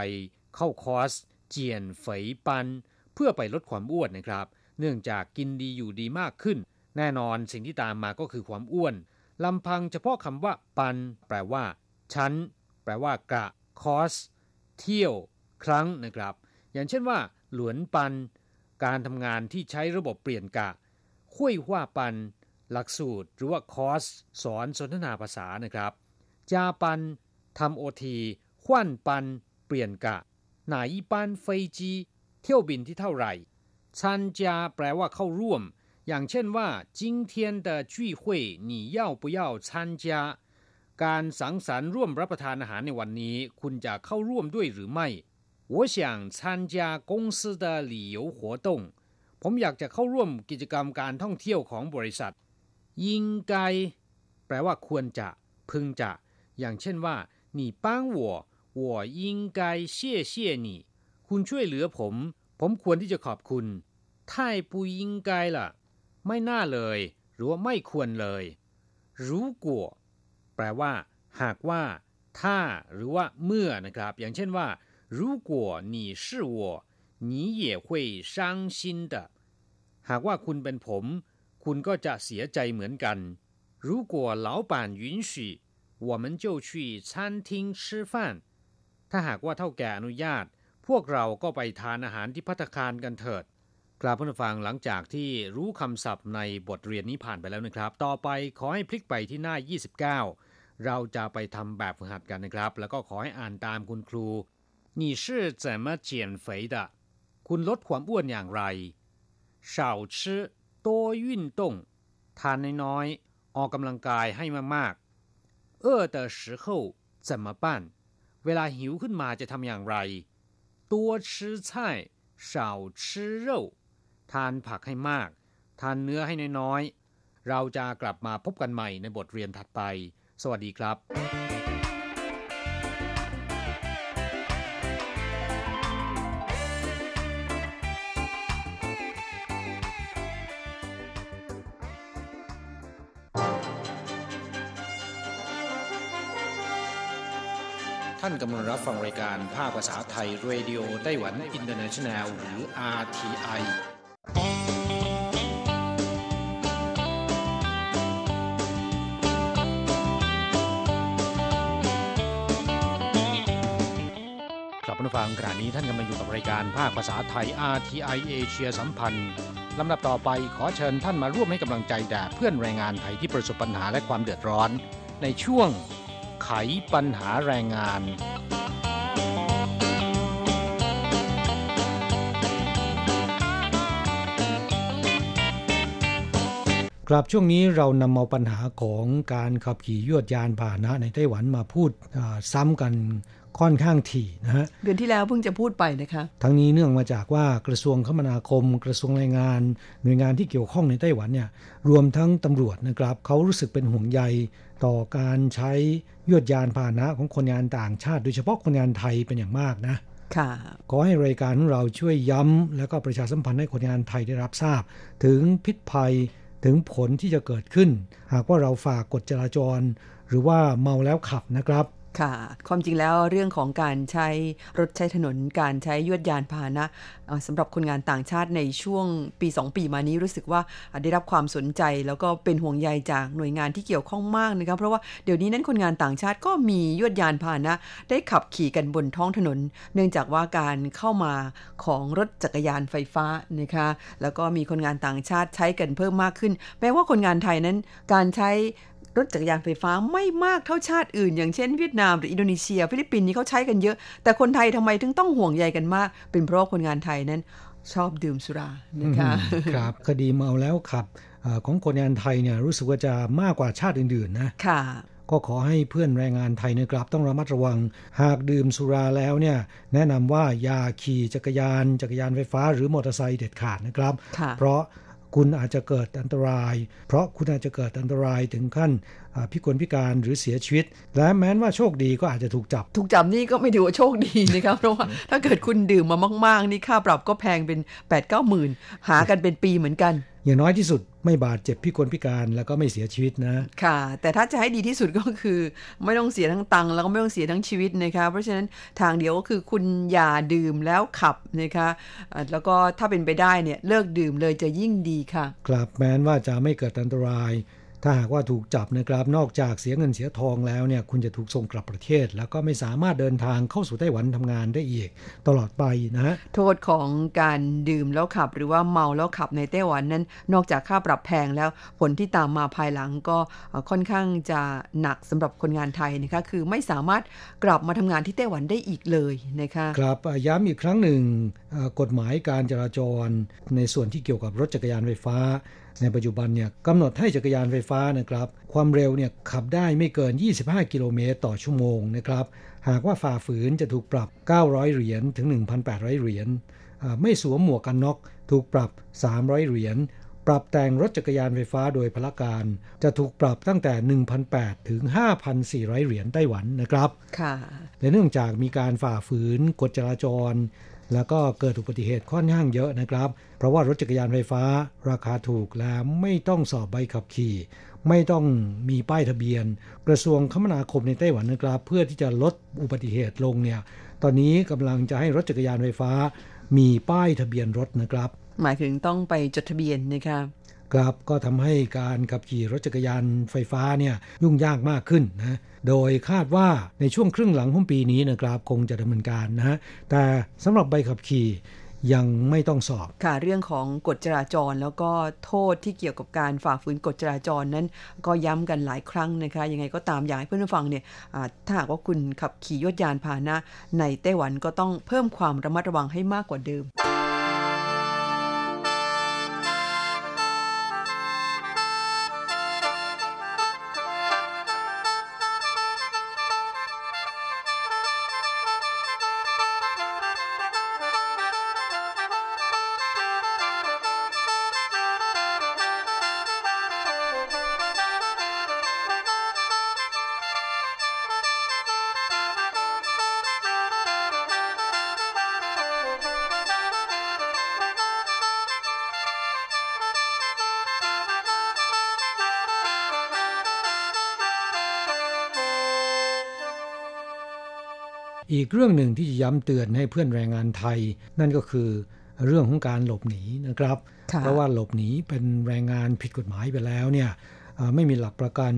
เข้าคอร์สเจียนเฟยปันเพื่อไปลดความอ้วนนะครับ เนื่องจากกินดีอยู่ดีมากขึ้น แน่นอนสิ่งที่ตามมาก็คือความอ้วนลำพังเฉพาะคำว่าปันแปลว่าชั้น แปลว่ากะคอส เที่ยว ครั้งนะครับ อย่างเช่นว่า หลวนปัน การทำงานที่ใช้ระบบเปลี่ยนกะคุยว่าปัน หลักสูตร หรือว่าคอร์สสอนสนทนาภาษานะครับจาปันทำโอทีขวั่นปัน เปลี่ยนกะหนาอีปันเฟจีเที่ยวบินที่เท่าไหร่ชันจาแปลว่าเข้าร่วม อย่างเช่นว่า今天的聚会你要不要参加 การสังสรรค์ร่วมรับประทานอาหารในวันนี้ คุณจะเข้าร่วมด้วยหรือไม่我想参加公司的旅游活动ผมอยากจะเข้าร่วมกิจกรรมการท่องเที่ยวของบริษัทยิงไกแปลว่าควรจะ พึงจะ อย่างเช่นว่า你帮我我应该谢谢你คุณช่วยเหลือผม ผมควรที่จะขอบคุณ太不应该了ไม่น่าเลย หรือว่าไม่ควรเลย如果แ ปลว่า หากว่า ถ้า หรือว่า เมื่อนะครับ อย่างเช่นว่า如果你是我你也会伤心的หากว่าคุณเป็นผม คุณก็จะเสียใจเหมือนกัน如果老板允许我们就去餐厅吃饭ถ้าหากว่าเท่าแก่อนุญาต พวกเราก็ไปทานอาหารที่พัตคารกันเถิด กราบผู้ฟังหลังจากที่รู้คำศัพท์ในบทเรียนนี้ผ่านไปแล้วนะครับ ต่อไปขอให้พลิกไปที่หน้า 29 เราจะไปทำแบบฝึกหัดกันนะครับ แล้วก็ขอให้อ่านตามคุณครู你是怎么减肥的คุณลดความอ้วนอย่างไร少吃多运动ทานน้อยๆออกกำลังกายให้มากๆ饿的时候怎么办เวลาหิวขึ้นมาจะทำอย่างไร多吃菜少吃肉ทานผักให้มาก ทานเนื้อให้น้อยๆ เราจะกลับมาพบกันใหม่ในบทเรียนถัดไป สวัสดีครับท่านกำลังรับฟังรายการภาคภาษาไทย Radio Taiwan International หรือ RTI คุณผู้ฟังขณะนี้ท่านกำลังอยู่กับรายการภาคภาษาไทย RTI เอเชียสัมพันธ์ลำดับต่อไปขอเชิญท่านมาร่วมให้กำลังใจแด่เพื่อนแรงงานไทยที่ประสบปัญหาและความเดือดร้อน ในช่วงไขปัญหาแรงงานครับช่วงนี้เรานำเอาปัญหาของการขับขี่ยวดยานพาหนะในไต้หวันมาพูดซ้ำกัน ค่อนข้างถี่นะฮะเดือนที่แล้วเพิ่งจะพูดไปนะคะทั้งนี้เนื่องมาจากว่ากระทรวงคมนาคม กระทรวงแรงงาน หน่วยงานที่เกี่ยวข้องในไต้หวันเนี่ยรวมทั้งตำรวจนะครับเขารู้สึกเป็นห่วงใยต่อการใช้ยวดยานพาหนะของคนงานต่างชาติ โดยเฉพาะคนงานไทยเป็นอย่างมากนะค่ะขอให้รายการของเราช่วยย้ำ แล้วก็ประชาสัมพันธ์ให้คนงานไทยได้รับทราบ ถึงพิษภัยถึงผลที่จะเกิดขึ้น หากว่าเราฝ่ากฎจราจร หรือว่าเมาแล้วขับนะครับ ค่ะ ความจริงแล้วเรื่องของการใช้รถใช้ถนน การใช้ยวดยานพาหนะสำหรับคนงานต่างชาติในช่วงปี 2 ปีมานี้รู้สึกว่าได้รับความสนใจแล้วก็เป็นห่วงใยจากหน่วยงานที่เกี่ยวข้องมากนะครับเพราะว่าเดี๋ยวนี้นั้นคนงานต่างชาติก็มียวดยานพาหนะ ได้ขับขี่กันบนท้องถนน เนื่องจากว่าการเข้ามาของรถจักรยานไฟฟ้านะคะแล้วก็มีคนงานต่างชาติใช้กันเพิ่มมากขึ้น แม้ว่าคนงานไทยนั้นการใช้ รถจักรยานไฟฟ้าไม่มากเท่าชาติอื่น อย่างเช่นเวียดนามหรืออินโดนีเซีย ฟิลิปปินส์นี่เขาใช้กันเยอะ แต่คนไทยทำไมถึงต้องห่วงใยกันมาก เป็นเพราะคนงานไทยนั้นชอบดื่มสุรานะคะครับคดีเมาแล้วขับของคนงานไทยเนี่ยรู้สึกว่าจะมากกว่าชาติอื่นๆนะค่ะก็ขอให้เพื่อนแรงงานไทยนะครับต้องระมัดระวัง หากดื่มสุราแล้วเนี่ยแนะนำว่าอย่าขี่จักรยาน จักรยานไฟฟ้าหรือมอเตอร์ไซค์เด็ดขาดนะครับ เพราะ คุณอาจจะเกิดอันตราย เพราะคุณอาจจะเกิดอันตรายถึงขั้นพิกลพิการหรือเสียชีวิต และแม้นว่าโชคดีก็อาจจะถูกจับ ถูกจับนี่ก็ไม่ถือว่าโชคดีนะครับ เพราะว่าถ้าเกิดคุณดื่มมามาก ๆ นี่ค่าปรับก็แพงเป็น8ปดเก้าหมื่นหากันเป็นปีเหมือนกัน อย่างน้อยที่สุดไม่บาดเจ็บพิกลพิการแล้วก็ไม่เสียชีวิตนะ ค่ะ แต่ถ้าจะให้ดีที่สุดก็คือ ไม่ต้องเสียทั้งตังแล้วก็ไม่ต้องเสียทั้งชีวิตนะคะเพราะฉะนั้นทางเดียวก็คือคุณอย่าดื่มแล้วขับนะคะแล้วก็ถ้าเป็นไปได้เนี่ยเลิกดื่มเลยจะยิ่งดีค่ะ กลับแม้นว่าจะไม่เกิดอันตราย ถ้าหากว่าถูกจับนะครับนอกจากเสียเงินเสียทองแล้วเนี่ยคุณจะถูกส่งกลับประเทศ แล้วก็ไม่สามารถเดินทางเข้าสู่ไต้หวันทำงานได้อีก ตลอดไปนะฮะโทษของการดื่มแล้วขับ หรือว่าเมาแล้วขับในไต้หวันนั้น นอกจากค่าปรับแพงแล้วผลที่ตามมาภายหลังก็ค่อนข้างจะหนักสำหรับคนงานไทยนะคะคือไม่สามารถกลับมาทำงานที่ไต้หวันได้อีกเลยนะคะครับย้ำอีกครั้งหนึ่งกฎหมายการจราจรในส่วนที่เกี่ยวกับรถจักรยานไฟฟ้า ในปัจจุบันเนี่ยกำหนดให้จักรยานไฟฟ้านะครับ ความเร็วเนี่ยขับได้ไม่เกิน 25 กิโลเมตรต่อชั่วโมงนะครับ หากว่าฝ่าฝืนจะถูกปรับ 900 เหรียญถึง 1,800 เหรียญไม่สวมหมวกกันน็อกถูกปรับ 300 เหรียญปรับแต่งรถจักรยานไฟฟ้าโดยพละการ จะถูกปรับตั้งแต่ 1,800 ถึง 5,400 เหรียญไต้หวันนะครับ ค่ะและเนื่องจากมีการฝ่าฝืนกฎจราจร แล้วก็เกิดอุบัติเหตุค่อนข้างเยอะนะครับ เพราะว่ารถจักรยานไฟฟ้า ราคาถูกและไม่ต้องสอบใบขับขี่ ไม่ต้องมีป้ายทะเบียน กระทรวงคมนาคมในไต้หวันนะครับ เพื่อที่จะลดอุบัติเหตุลงเนี่ย ตอนนี้กำลังจะให้รถจักรยานไฟฟ้า มีป้ายทะเบียนรถนะครับ หมายถึงต้องไปจดทะเบียนนะครับ ครับก็ทำให้การขับขี่รถจักรยานไฟฟ้าเนี่ยยุ่งยากมากขึ้นนะโดยคาดว่าในช่วงครึ่งหลังของปีนี้นะครับคงจะดำเนินการนะฮะแต่สำหรับใบขับขี่ยังไม่ต้องสอบ ค่ะเรื่องของกฎจราจรแล้วก็โทษที่เกี่ยวกับการฝ่าฝืนกฎจราจรนั้น ก็ย้ำกันหลายครั้งนะคะยังไงก็ตามอยากให้เพื่อนฟังเนี่ยถ้าหากว่าคุณขับขี่ยดยานพาหนะ ในไต้หวันก็ต้องเพิ่มความระมัดระวังให้มากกว่าเดิม เรื่องหนึ่งที่จะย้ำเตือนให้เพื่อนแรงงานไทย นั่นก็คือเรื่องของการหลบหนีนะครับ เพราะว่าหลบหนีเป็นแรงงานผิดกฎหมายไปแล้วเนี่ยไม่มีหลักประกัน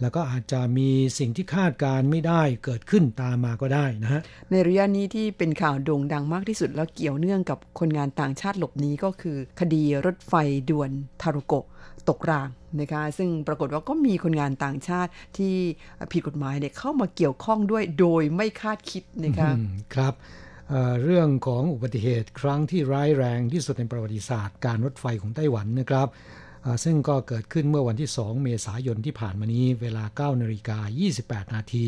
แล้วก็อาจจะมีสิ่งที่คาดการไม่ได้เกิดขึ้นตามมาก็ได้นะฮะในระยะนี้ที่เป็นข่าวโด่งดังมากที่สุดแล้วเกี่ยวเนื่องกับคนงานต่างชาติหลบหนีก็คือ คดีรถไฟด่วนทารุโกะ ตกรางนะคะซึ่งปรากฏว่าก็มีคนงานต่างชาติที่ผิดกฎหมายเนี่ยเข้ามาเกี่ยวข้องด้วยโดยไม่คาดคิดนะคะครับเรื่องของอุบัติเหตุครั้งที่ร้ายแรงที่สุดในประวัติศาสตร์การรถไฟของไต้หวันนะครับซึ่งก็เกิดขึ้นเมื่อวันที่ 2 เมษายนที่ผ่านมานี้ เวลา9นาฬิกา28 นาที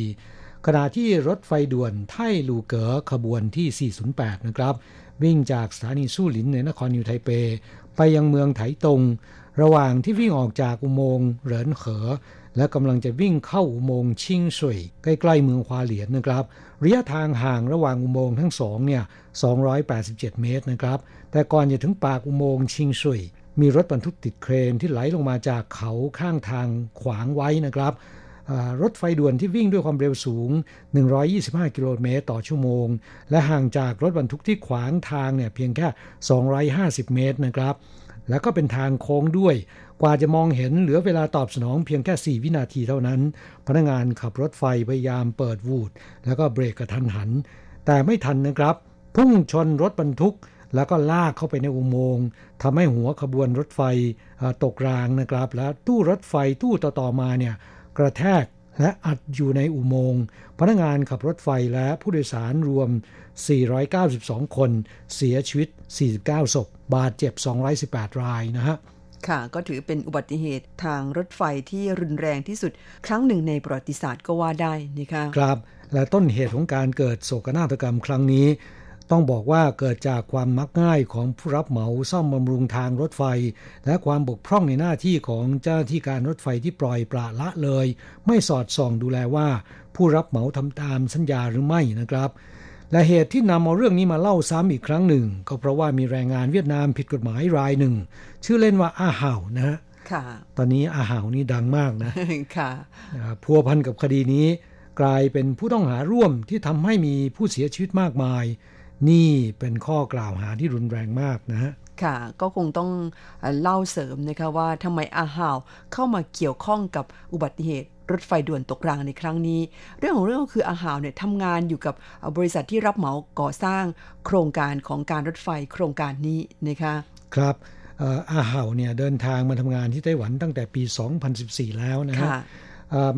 ขณะที่รถไฟด่วนไทลูเก๋อขบวนที่ 408 นะครับ วิ่งจากสถานีสู้หลินในนครนิวไทเป ไปยังเมืองไถตง ระหว่างที่วิ่งออกจากอุโมงค์เหรินเขอ และกำลังจะวิ่งเข้าอุโมงค์ชิงสุยใกล้ๆเมืองควาเหลียนนะครับ ระยะทางห่างระหว่างอุโมงค์ทั้งสองเนี่ย 287 เมตรนะครับ แต่ก่อนจะถึงปากอุโมงค์ชิงสุยมีรถบรรทุกติดเครนที่ไหลลงมาจากเขาข้างทางขวางไว้นะครับ รถไฟด่วนที่วิ่งด้วยความเร็วสูง 125 กิโลเมตรต่อชั่วโมง และห่างจากรถบรรทุกที่ขวางทางเนี่ยเพียงแค่ 250 เมตรนะครับ แล้วก็เป็นทางโค้งด้วย กว่าจะมองเห็นเหลือเวลาตอบสนองเพียงแค่ 4 วินาทีเท่านั้น พนักงานขับรถไฟพยายามเปิดวูด แล้วก็เบรกกระทันหัน แต่ไม่ทันนะครับ พุ่งชนรถบรรทุกแล้วก็ลากเข้าไปในอุโมงค์ทำให้หัวขบวนรถไฟตกรางนะครับ และตู้รถไฟตู้ต่อๆมาเนี่ย กระแทกและอัดอยู่ในอุโมงค์ พนักงานขับรถไฟและผู้โดยสารรวม 492 คน เสียชีวิต 49 ศพ บาดเจ็บ 218 รายนะฮะ ค่ะ ก็ถือเป็นอุบัติเหตุทางรถไฟที่รุนแรงที่สุด ครั้งหนึ่งในประวัติศาสตร์ก็ว่าได้นะคะ ครับ และต้นเหตุของการเกิดโศกนาฏกรรมครั้งนี้ ต้องบอกว่าเกิดจากความมักง่ายของผู้รับเหมาซ่อมบำรุงทางรถไฟ และความบกพร่องในหน้าที่ของเจ้าหน้าที่การรถไฟที่ปล่อยปละละเลย ไม่สอดส่องดูแลว่า ผู้รับเหมาทำตามสัญญาหรือไม่นะครับ และเหตุที่นำเอาเรื่องนี้มาเล่าซ้ำอีกครั้งหนึ่ง ก็เพราะว่ามีแรงงานเวียดนามผิดกฎหมายรายหนึ่ง ชื่อเล่นว่าอาห่าวนะฮะตอนนี้อาห่าวนี่ดังมากนะค่ะพัวพันกับคดีนี้ กลายเป็นผู้ต้องหาร่วมที่ทำให้มีผู้เสียชีวิตมากมาย นี่เป็นข้อกล่าวหาที่รุนแรงมากนะฮะค่ะ ก็คงต้องเล่าเสริมนะคะว่าทำไมอาหาวเข้ามาเกี่ยวข้องกับอุบัติเหตุรถไฟด่วนตกรางในครั้งนี้ เรื่องของเรื่องก็คืออาหาวเนี่ยทำงานอยู่กับบริษัทที่รับเหมาก่อสร้างโครงการของการรถไฟโครงการนี้นะคะครับอาหาวเนี่ยเดินทางมาทำงานที่ไต้หวันตั้งแต่ปี 2014 แล้วนะฮะ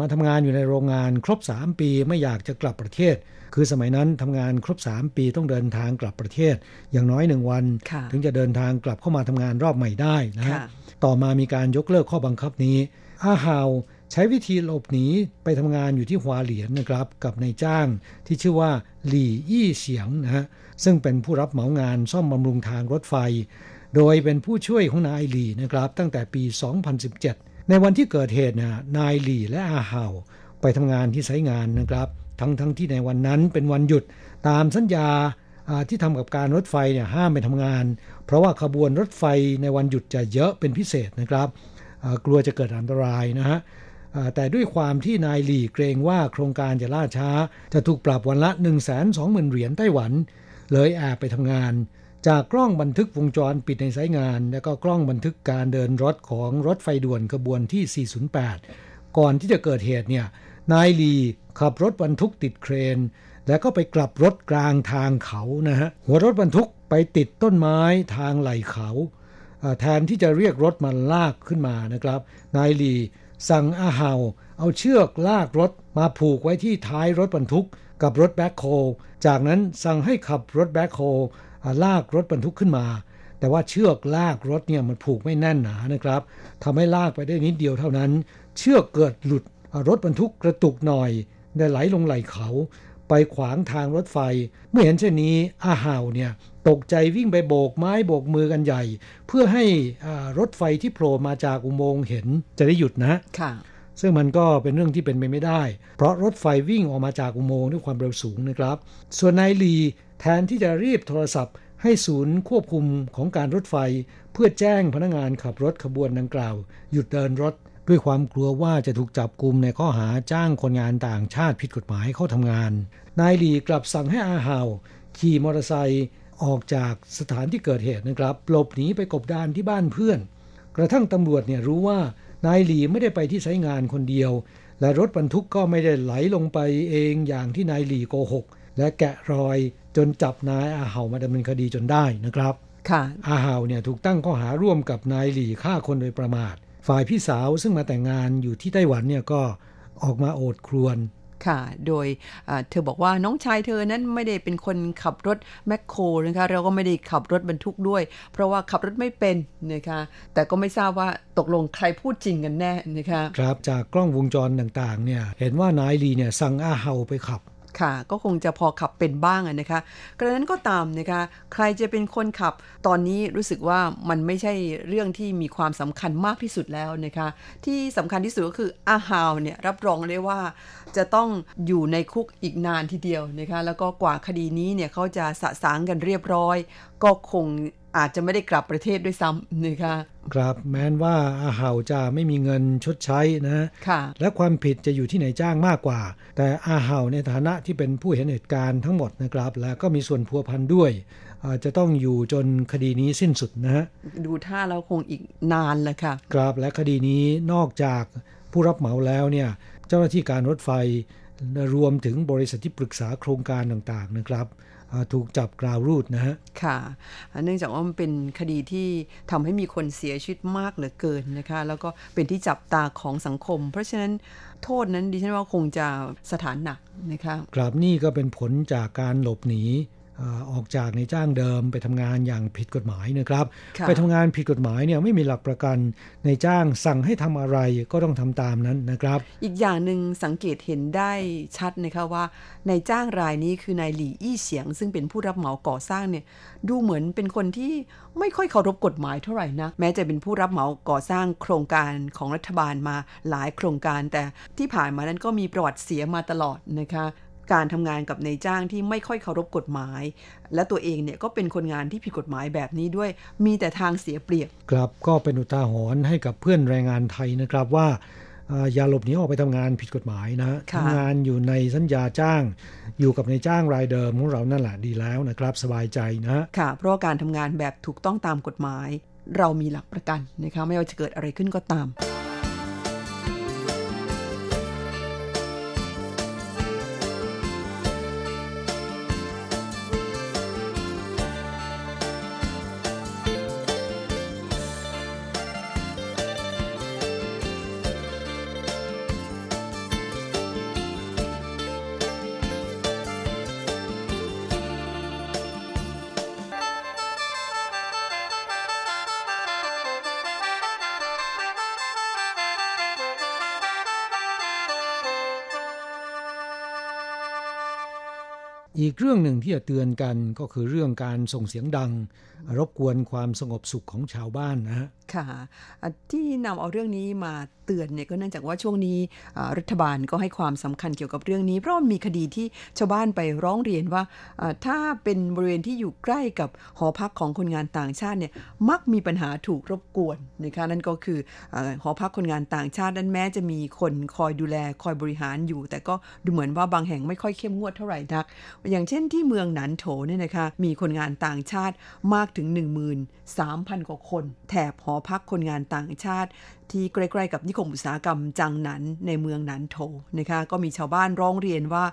มาทำงานอยู่ในโรงงานครบ 3 ปีไม่อยากจะกลับประเทศ คือสมัยนั้นทำงานครบ 3 ปีต้องเดินทางกลับประเทศ อย่างน้อยหนึ่งวัน ถึงจะเดินทางกลับเข้ามาทำงานรอบใหม่ได้นะฮะต่อมามีการยกเลิกข้อบังคับนี้อาฮาวใช้วิธีหลบหนีไปทำงานอยู่ที่หวาเหลียนนะครับ กับนายจ้างที่ชื่อว่าหลี่ยี่เฉียงนะฮะซึ่งเป็นผู้รับเหมางานซ่อมบำรุงทางรถไฟ โดยเป็นผู้ช่วยของนายหลี่นะครับ ตั้งแต่ปี 2017 ในวันที่เกิดเหตุนะนายหลี่และอาเฮาไปทำงานที่ไซงานนะครับ ทั้งทั้งที่ในวันนั้นเป็นวันหยุดตามสัญญาที่ทำกับการรถไฟเนี่ยห้ามไปทำงาน เพราะว่าขบวนรถไฟในวันหยุดจะเยอะเป็นพิเศษนะครับกลัวจะเกิดอันตรายนะฮะแต่ด้วยความที่นายหลี่เกรงว่าโครงการจะล่าช้า จะถูกปรับวันละ 1 2 0 0 0 0เหรียญไต้หวัน เลยแอบไปทำงาน จากกล้องบันทึกวงจรปิดในสายงาน และก็กล้องบันทึกการเดินรถของรถไฟด่วนขบวนที่ 408 ก่อนที่จะเกิดเหตุเนี่ยนายลีขับรถบรรทุกติดเครน แล้วก็ไปกลับรถกลางทางเขานะฮะหัวรถบรรทุกไปติดต้นไม้ทางไหล่เขาแทนที่จะเรียกรถมาลากขึ้นมานะครับนายลีสั่งอาหาวเอาเชือกลากรถมาผูกไว้ที่ท้ายรถบรรทุกกับรถแบ็คโฮจากนั้นสั่งให้ขับรถแบ็คโฮ ลากรถบรรทุกขึ้นมา แต่ว่าเชือกลากรถเนี่ยมันผูกไม่แน่นหนานะครับทำให้ลากไปได้นิดเดียวเท่านั้น เชือกเกิดหลุดรถบรรทุกกระตุกหน่อยได้ไหลลงไหลเขา ไปขวางทางรถไฟ เมื่อเห็นเช่นนี้อาหาวเนี่ยตกใจวิ่งไปโบกไม้โบกมือกันใหญ่ เพื่อให้รถไฟที่โผล่มาจากอุโมงค์เห็นจะได้หยุดนะค่ะซึ่งมันก็เป็นเรื่องที่เป็นไปไม่ได้ เพราะรถไฟวิ่งออกมาจากอุโมงค์ด้วยความเร็วสูงนะครับ ส่วนนายลี แทนที่จะรีบโทรศัพท์ ให้ศูนย์ควบคุมของการรถไฟ เพื่อแจ้งพนักงานขับรถขบวนดังกล่าว หยุดเดินรถด้วยความกลัวว่าจะถูกจับกลุมในข้อหาจ้างคนงานต่างชาติผิดกฎหมายเข้าทำงาน นายหลีกลับสั่งให้อาหาว ขี่มอเตอร์ไซค์ออกจากสถานที่เกิดเหตุนะครับหลบหนีไปกบดานที่บ้านเพื่อน กระทั่งตำรวจเนี่ยรู้ว่านายหลีไม่ได้ไปที่ไซงานคนเดียว และรถบรรทุกก็ไม่ได้ไหลลงไปเองอย่างที่นายหลีโกหก และแกะรอย จนจับนายอาเหามาดำเนินคดีจนได้นะครับ ค่ะ อาเหาเนี่ยถูกตั้งข้อหาร่วมกับนายหลีฆ่าคนโดยประมาท ฝ่ายพี่สาวซึ่งมาแต่งงานอยู่ที่ไต้หวันเนี่ยก็ออกมาโอดครวนค่ะ โดยเธอบอกว่าน้องชายเธอนั้นไม่ได้เป็นคนขับรถแมคโครนะคะ เราก็ไม่ได้ขับรถบรรทุกด้วย เพราะว่าขับรถไม่เป็นนะคะ แต่ก็ไม่ทราบว่าตกลงใครพูดจริงกันแน่นะคะ ครับ จากกล้องวงจรต่างๆเนี่ย เห็นว่านายลีเนี่ยสั่งอาเฮาไปขับ ค่ะ ก็คงจะพอขับเป็นบ้างนะคะกระนั้นก็ตามนะคะ ใครจะเป็นคนขับ ตอนนี้รู้สึกว่ามันไม่ใช่เรื่องที่มีความสำคัญมากที่สุดแล้วนะคะ ที่สำคัญที่สุดก็คืออาฮาวเนี่ยรับรองได้ว่าจะต้องอยู่ในคุกอีกนานทีเดียวนะคะ แล้วก็กว่าคดีนี้เนี่ยเขาจะสะสางกันเรียบร้อย ก็คง อาจจะไม่ได้กลับประเทศด้วยซ้ำนะคะครับแม้นว่าอาเหาจะไม่มีเงินชดใช้นะค่ะและความผิดจะอยู่ที่ไหนจ้างมากกว่า แต่อาเหาในฐานะที่เป็นผู้เห็นเหตุการณ์ทั้งหมดนะครับ และก็มีส่วนพัวพันด้วยอาจจะต้องอยู่จนคดีนี้สิ้นสุดนะฮะดูท่าแล้วคงอีกนานเลยค่ะ ครับและคดีนี้นอกจากผู้รับเหมาแล้วเนี่ยเจ้าหน้าที่การรถไฟรวมถึงบริษัทที่ปรึกษาโครงการต่างๆนะครับอ่า ถูกจับกราวรูดนะฮะ ค่ะ เนื่องจากว่ามันเป็นคดีที่ทำให้มีคนเสียชีวิตมากเหลือเกินนะคะ แล้วก็เป็นที่จับตาของสังคม เพราะฉะนั้นโทษนั้นดิฉันว่าคงจะสถานหนักนะคะกราบนี่ก็เป็นผลจากการหลบหนี อ่าออกจากในจ้างเดิมไปทำงานอย่างผิดกฎหมายนะครับค่ะไปทำงานผิดกฎหมายเนี่ยไม่มีหลักประกันในจ้างสั่งให้ทำอะไรก็ต้องทำตามนั้นนะครับ อีกอย่างหนึ่งสังเกตเห็นได้ชัดนะคะว่าในายจ้างรายนี้คือนายหลี่อี้เฉียง ซึ่งเป็นผู้รับเหมาก่อสร้างเนี่ยดูเหมือนเป็นคนที่ไม่ค่อยเคารพกฎหมายเท่าไหร่นะแม้จะเป็นผู้รับเหมาก่อสร้างโครงการของรัฐบาลมาหลายโครงการ แต่ที่ผ่านมานั้นก็มีประวัติเสียมาตลอดนะคะ การทำงานกับนายจ้างที่ไม่ค่อยเคารพกฎหมาย และตัวเองเนี่ยก็เป็นคนงานที่ผิดกฎหมายแบบนี้ด้วย มีแต่ทางเสียเปรียบครับก็เป็นอุทาหรณ์ให้กับเพื่อนแรงงานไทยนะครับว่าอ่าอย่าหลบหนีออกไปทำงานผิดกฎหมายนะค่ะทำงานอยู่ในสัญญาจ้าง อยู่กับในายจ้างรายเดิมของเรานั่นแหละดีแล้วนะครับ สบายใจนะค่ะ เพราะว่าการทำงานแบบถูกต้องตามกฎหมาย เรามีหลักประกันนะคะไม่ว่าจะเกิดอะไรขึ้นก็ตาม เรื่องหนึ่งที่จะเตือนกันก็คือเรื่องการส่งเสียงดัง รบกวนความสงบสุขของชาวบ้านนะฮะค่ะที่นำเอาเรื่องนี้มาเตือนเนี่ยก็เนื่องจากว่าช่วงนี้รัฐบาลก็ให้ความสำคัญเกี่ยวกับเรื่องนี้เพราะมันมีคดีที่ชาวบ้านไปร้องเรียนว่าถ้าเป็นบริเวณที่อยู่ใกล้กับหอพักของคนงานต่างชาติเนี่ยมักมีปัญหาถูกรบกวนนะคะนั่นก็คืออหอพักคนงานต่างชาตินั้นแม้จะมีคนคอยดูแลคอยบริหารอยู่ แต่ก็ดูเหมือนว่าบางแห่งไม่ค่อยเข้มงวดเท่าไหร่นักอย่างเช่นที่เมืองหนานโถเนี่ยนะคะ มีคนงานต่างชาติมากถึง 13,000 กว่าคน แถบหอพักคนงานต่างชาติ ที่ใกล้ๆกับนิคมอุตสาหกรรมจังหนันในเมืองหนานโถนะคะก็มีชาวบ้านร้องเรียนว่า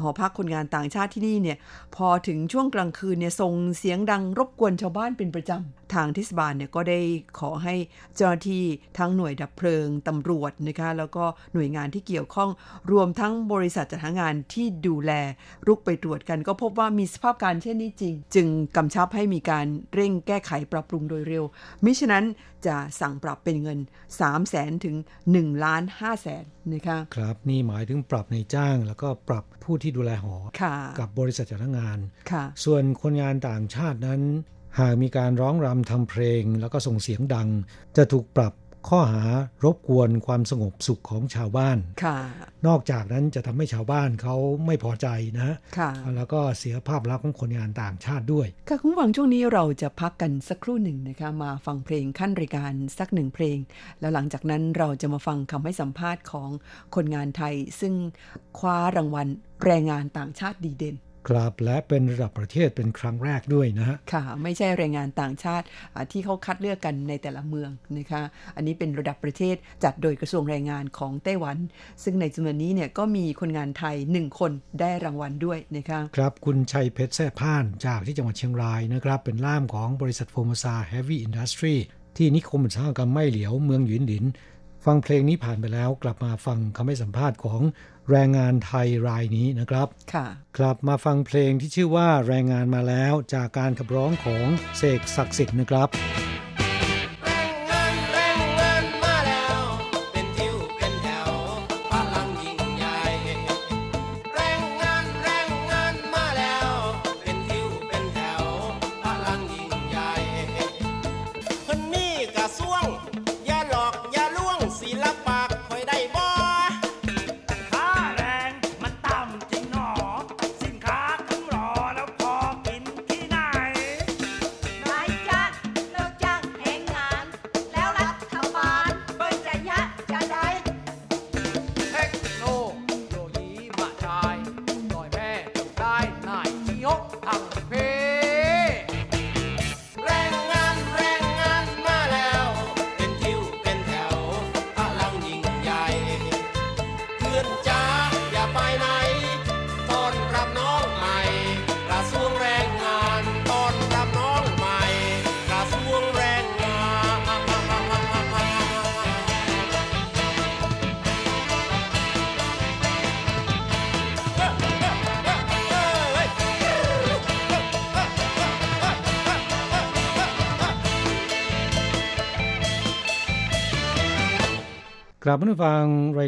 หอพักคนงานต่างชาติที่นี่เนี่ยพอถึงช่วงกลางคืนเนี่ยส่งเสียงดังรบกวนชาวบ้านเป็นประจำทางเทศบาลเนี่ยก็ได้ขอให้เจ้าหน้าที่ทั้งหน่วยดับเพลิงตำรวจนะคะแล้วก็หน่วยงานที่เกี่ยวข้องรวมทั้งบริษัทจัดหางานที่ดูแลรุกไปตรวจกัน ก็พบว่ามีสภาพการเช่นนี้จริง จึงกำชับให้มีการเร่งแก้ไขปรับปรุงโดยเร็ว มิฉะนั้นจะสั่งปรับเป็นเงิน3 0 0แสนถึง1ล้าน5แสนนะคะครับนี่หมายถึงปรับในจ้าง แล้วก็ปรับผู้ที่ดูแลหอค่ะกับบริษัทจ้างงานค่ะส่วนคนงานต่างชาตินั้น หากมีการร้องรำทำเพลง แล้วก็ส่งเสียงดัง จะถูกปรับ ข้อหารบกวนความสงบสุขของชาวบ้านค่ะนอกจากนั้นจะทำให้ชาวบ้านเขาไม่พอใจนะค่ะแล้วก็เสียภาพลักษณ์ของคนงานต่างชาติด้วย ค่ะคุณผู้ฟังช่วงนี้เราจะพักกันสักครู่หนึ่งนะคะ มาฟังเพลงขั้นรายการสักหนึ่งเพลง แล้วหลังจากนั้นเราจะมาฟังคำให้สัมภาษณ์ของคนงานไทย ซึ่งคว้ารางวัลแรงงานต่างชาติดีเด่น ครับและเป็นระดับประเทศเป็นครั้งแรกด้วยนะฮะค่ะ ไม่ใช่แรงงานต่างชาติที่เขาคัดเลือกกันในแต่ละเมืองนะคะ อันนี้เป็นระดับประเทศจัดโดยกระทรวงแรงงานของไต้หวัน ซึ่งในจำนวนนี้เนี่ยก็มีคนงานไทย 1 คนได้รางวัลด้วยนะคะครับคุณชัยเพชรแซ่พ่านจากที่จังหวัดเชียงรายนะครับ เป็นล่ามของบริษัท Formosa Heavy Industry ที่นิคมอุตสาหกรรมไม่เหลียวเมืองหยุนหลิน ฟังเพลงนี้ผ่านไปแล้ว กลับมาฟังคำให้สัมภาษณ์ของแรงงานไทยรายนี้นะครับ ค่ะ กลับมาฟังเพลงที่ชื่อว่าแรงงานมาแล้วจากการขับร้องของเสกศักดิ์สิทธิ์นะครับ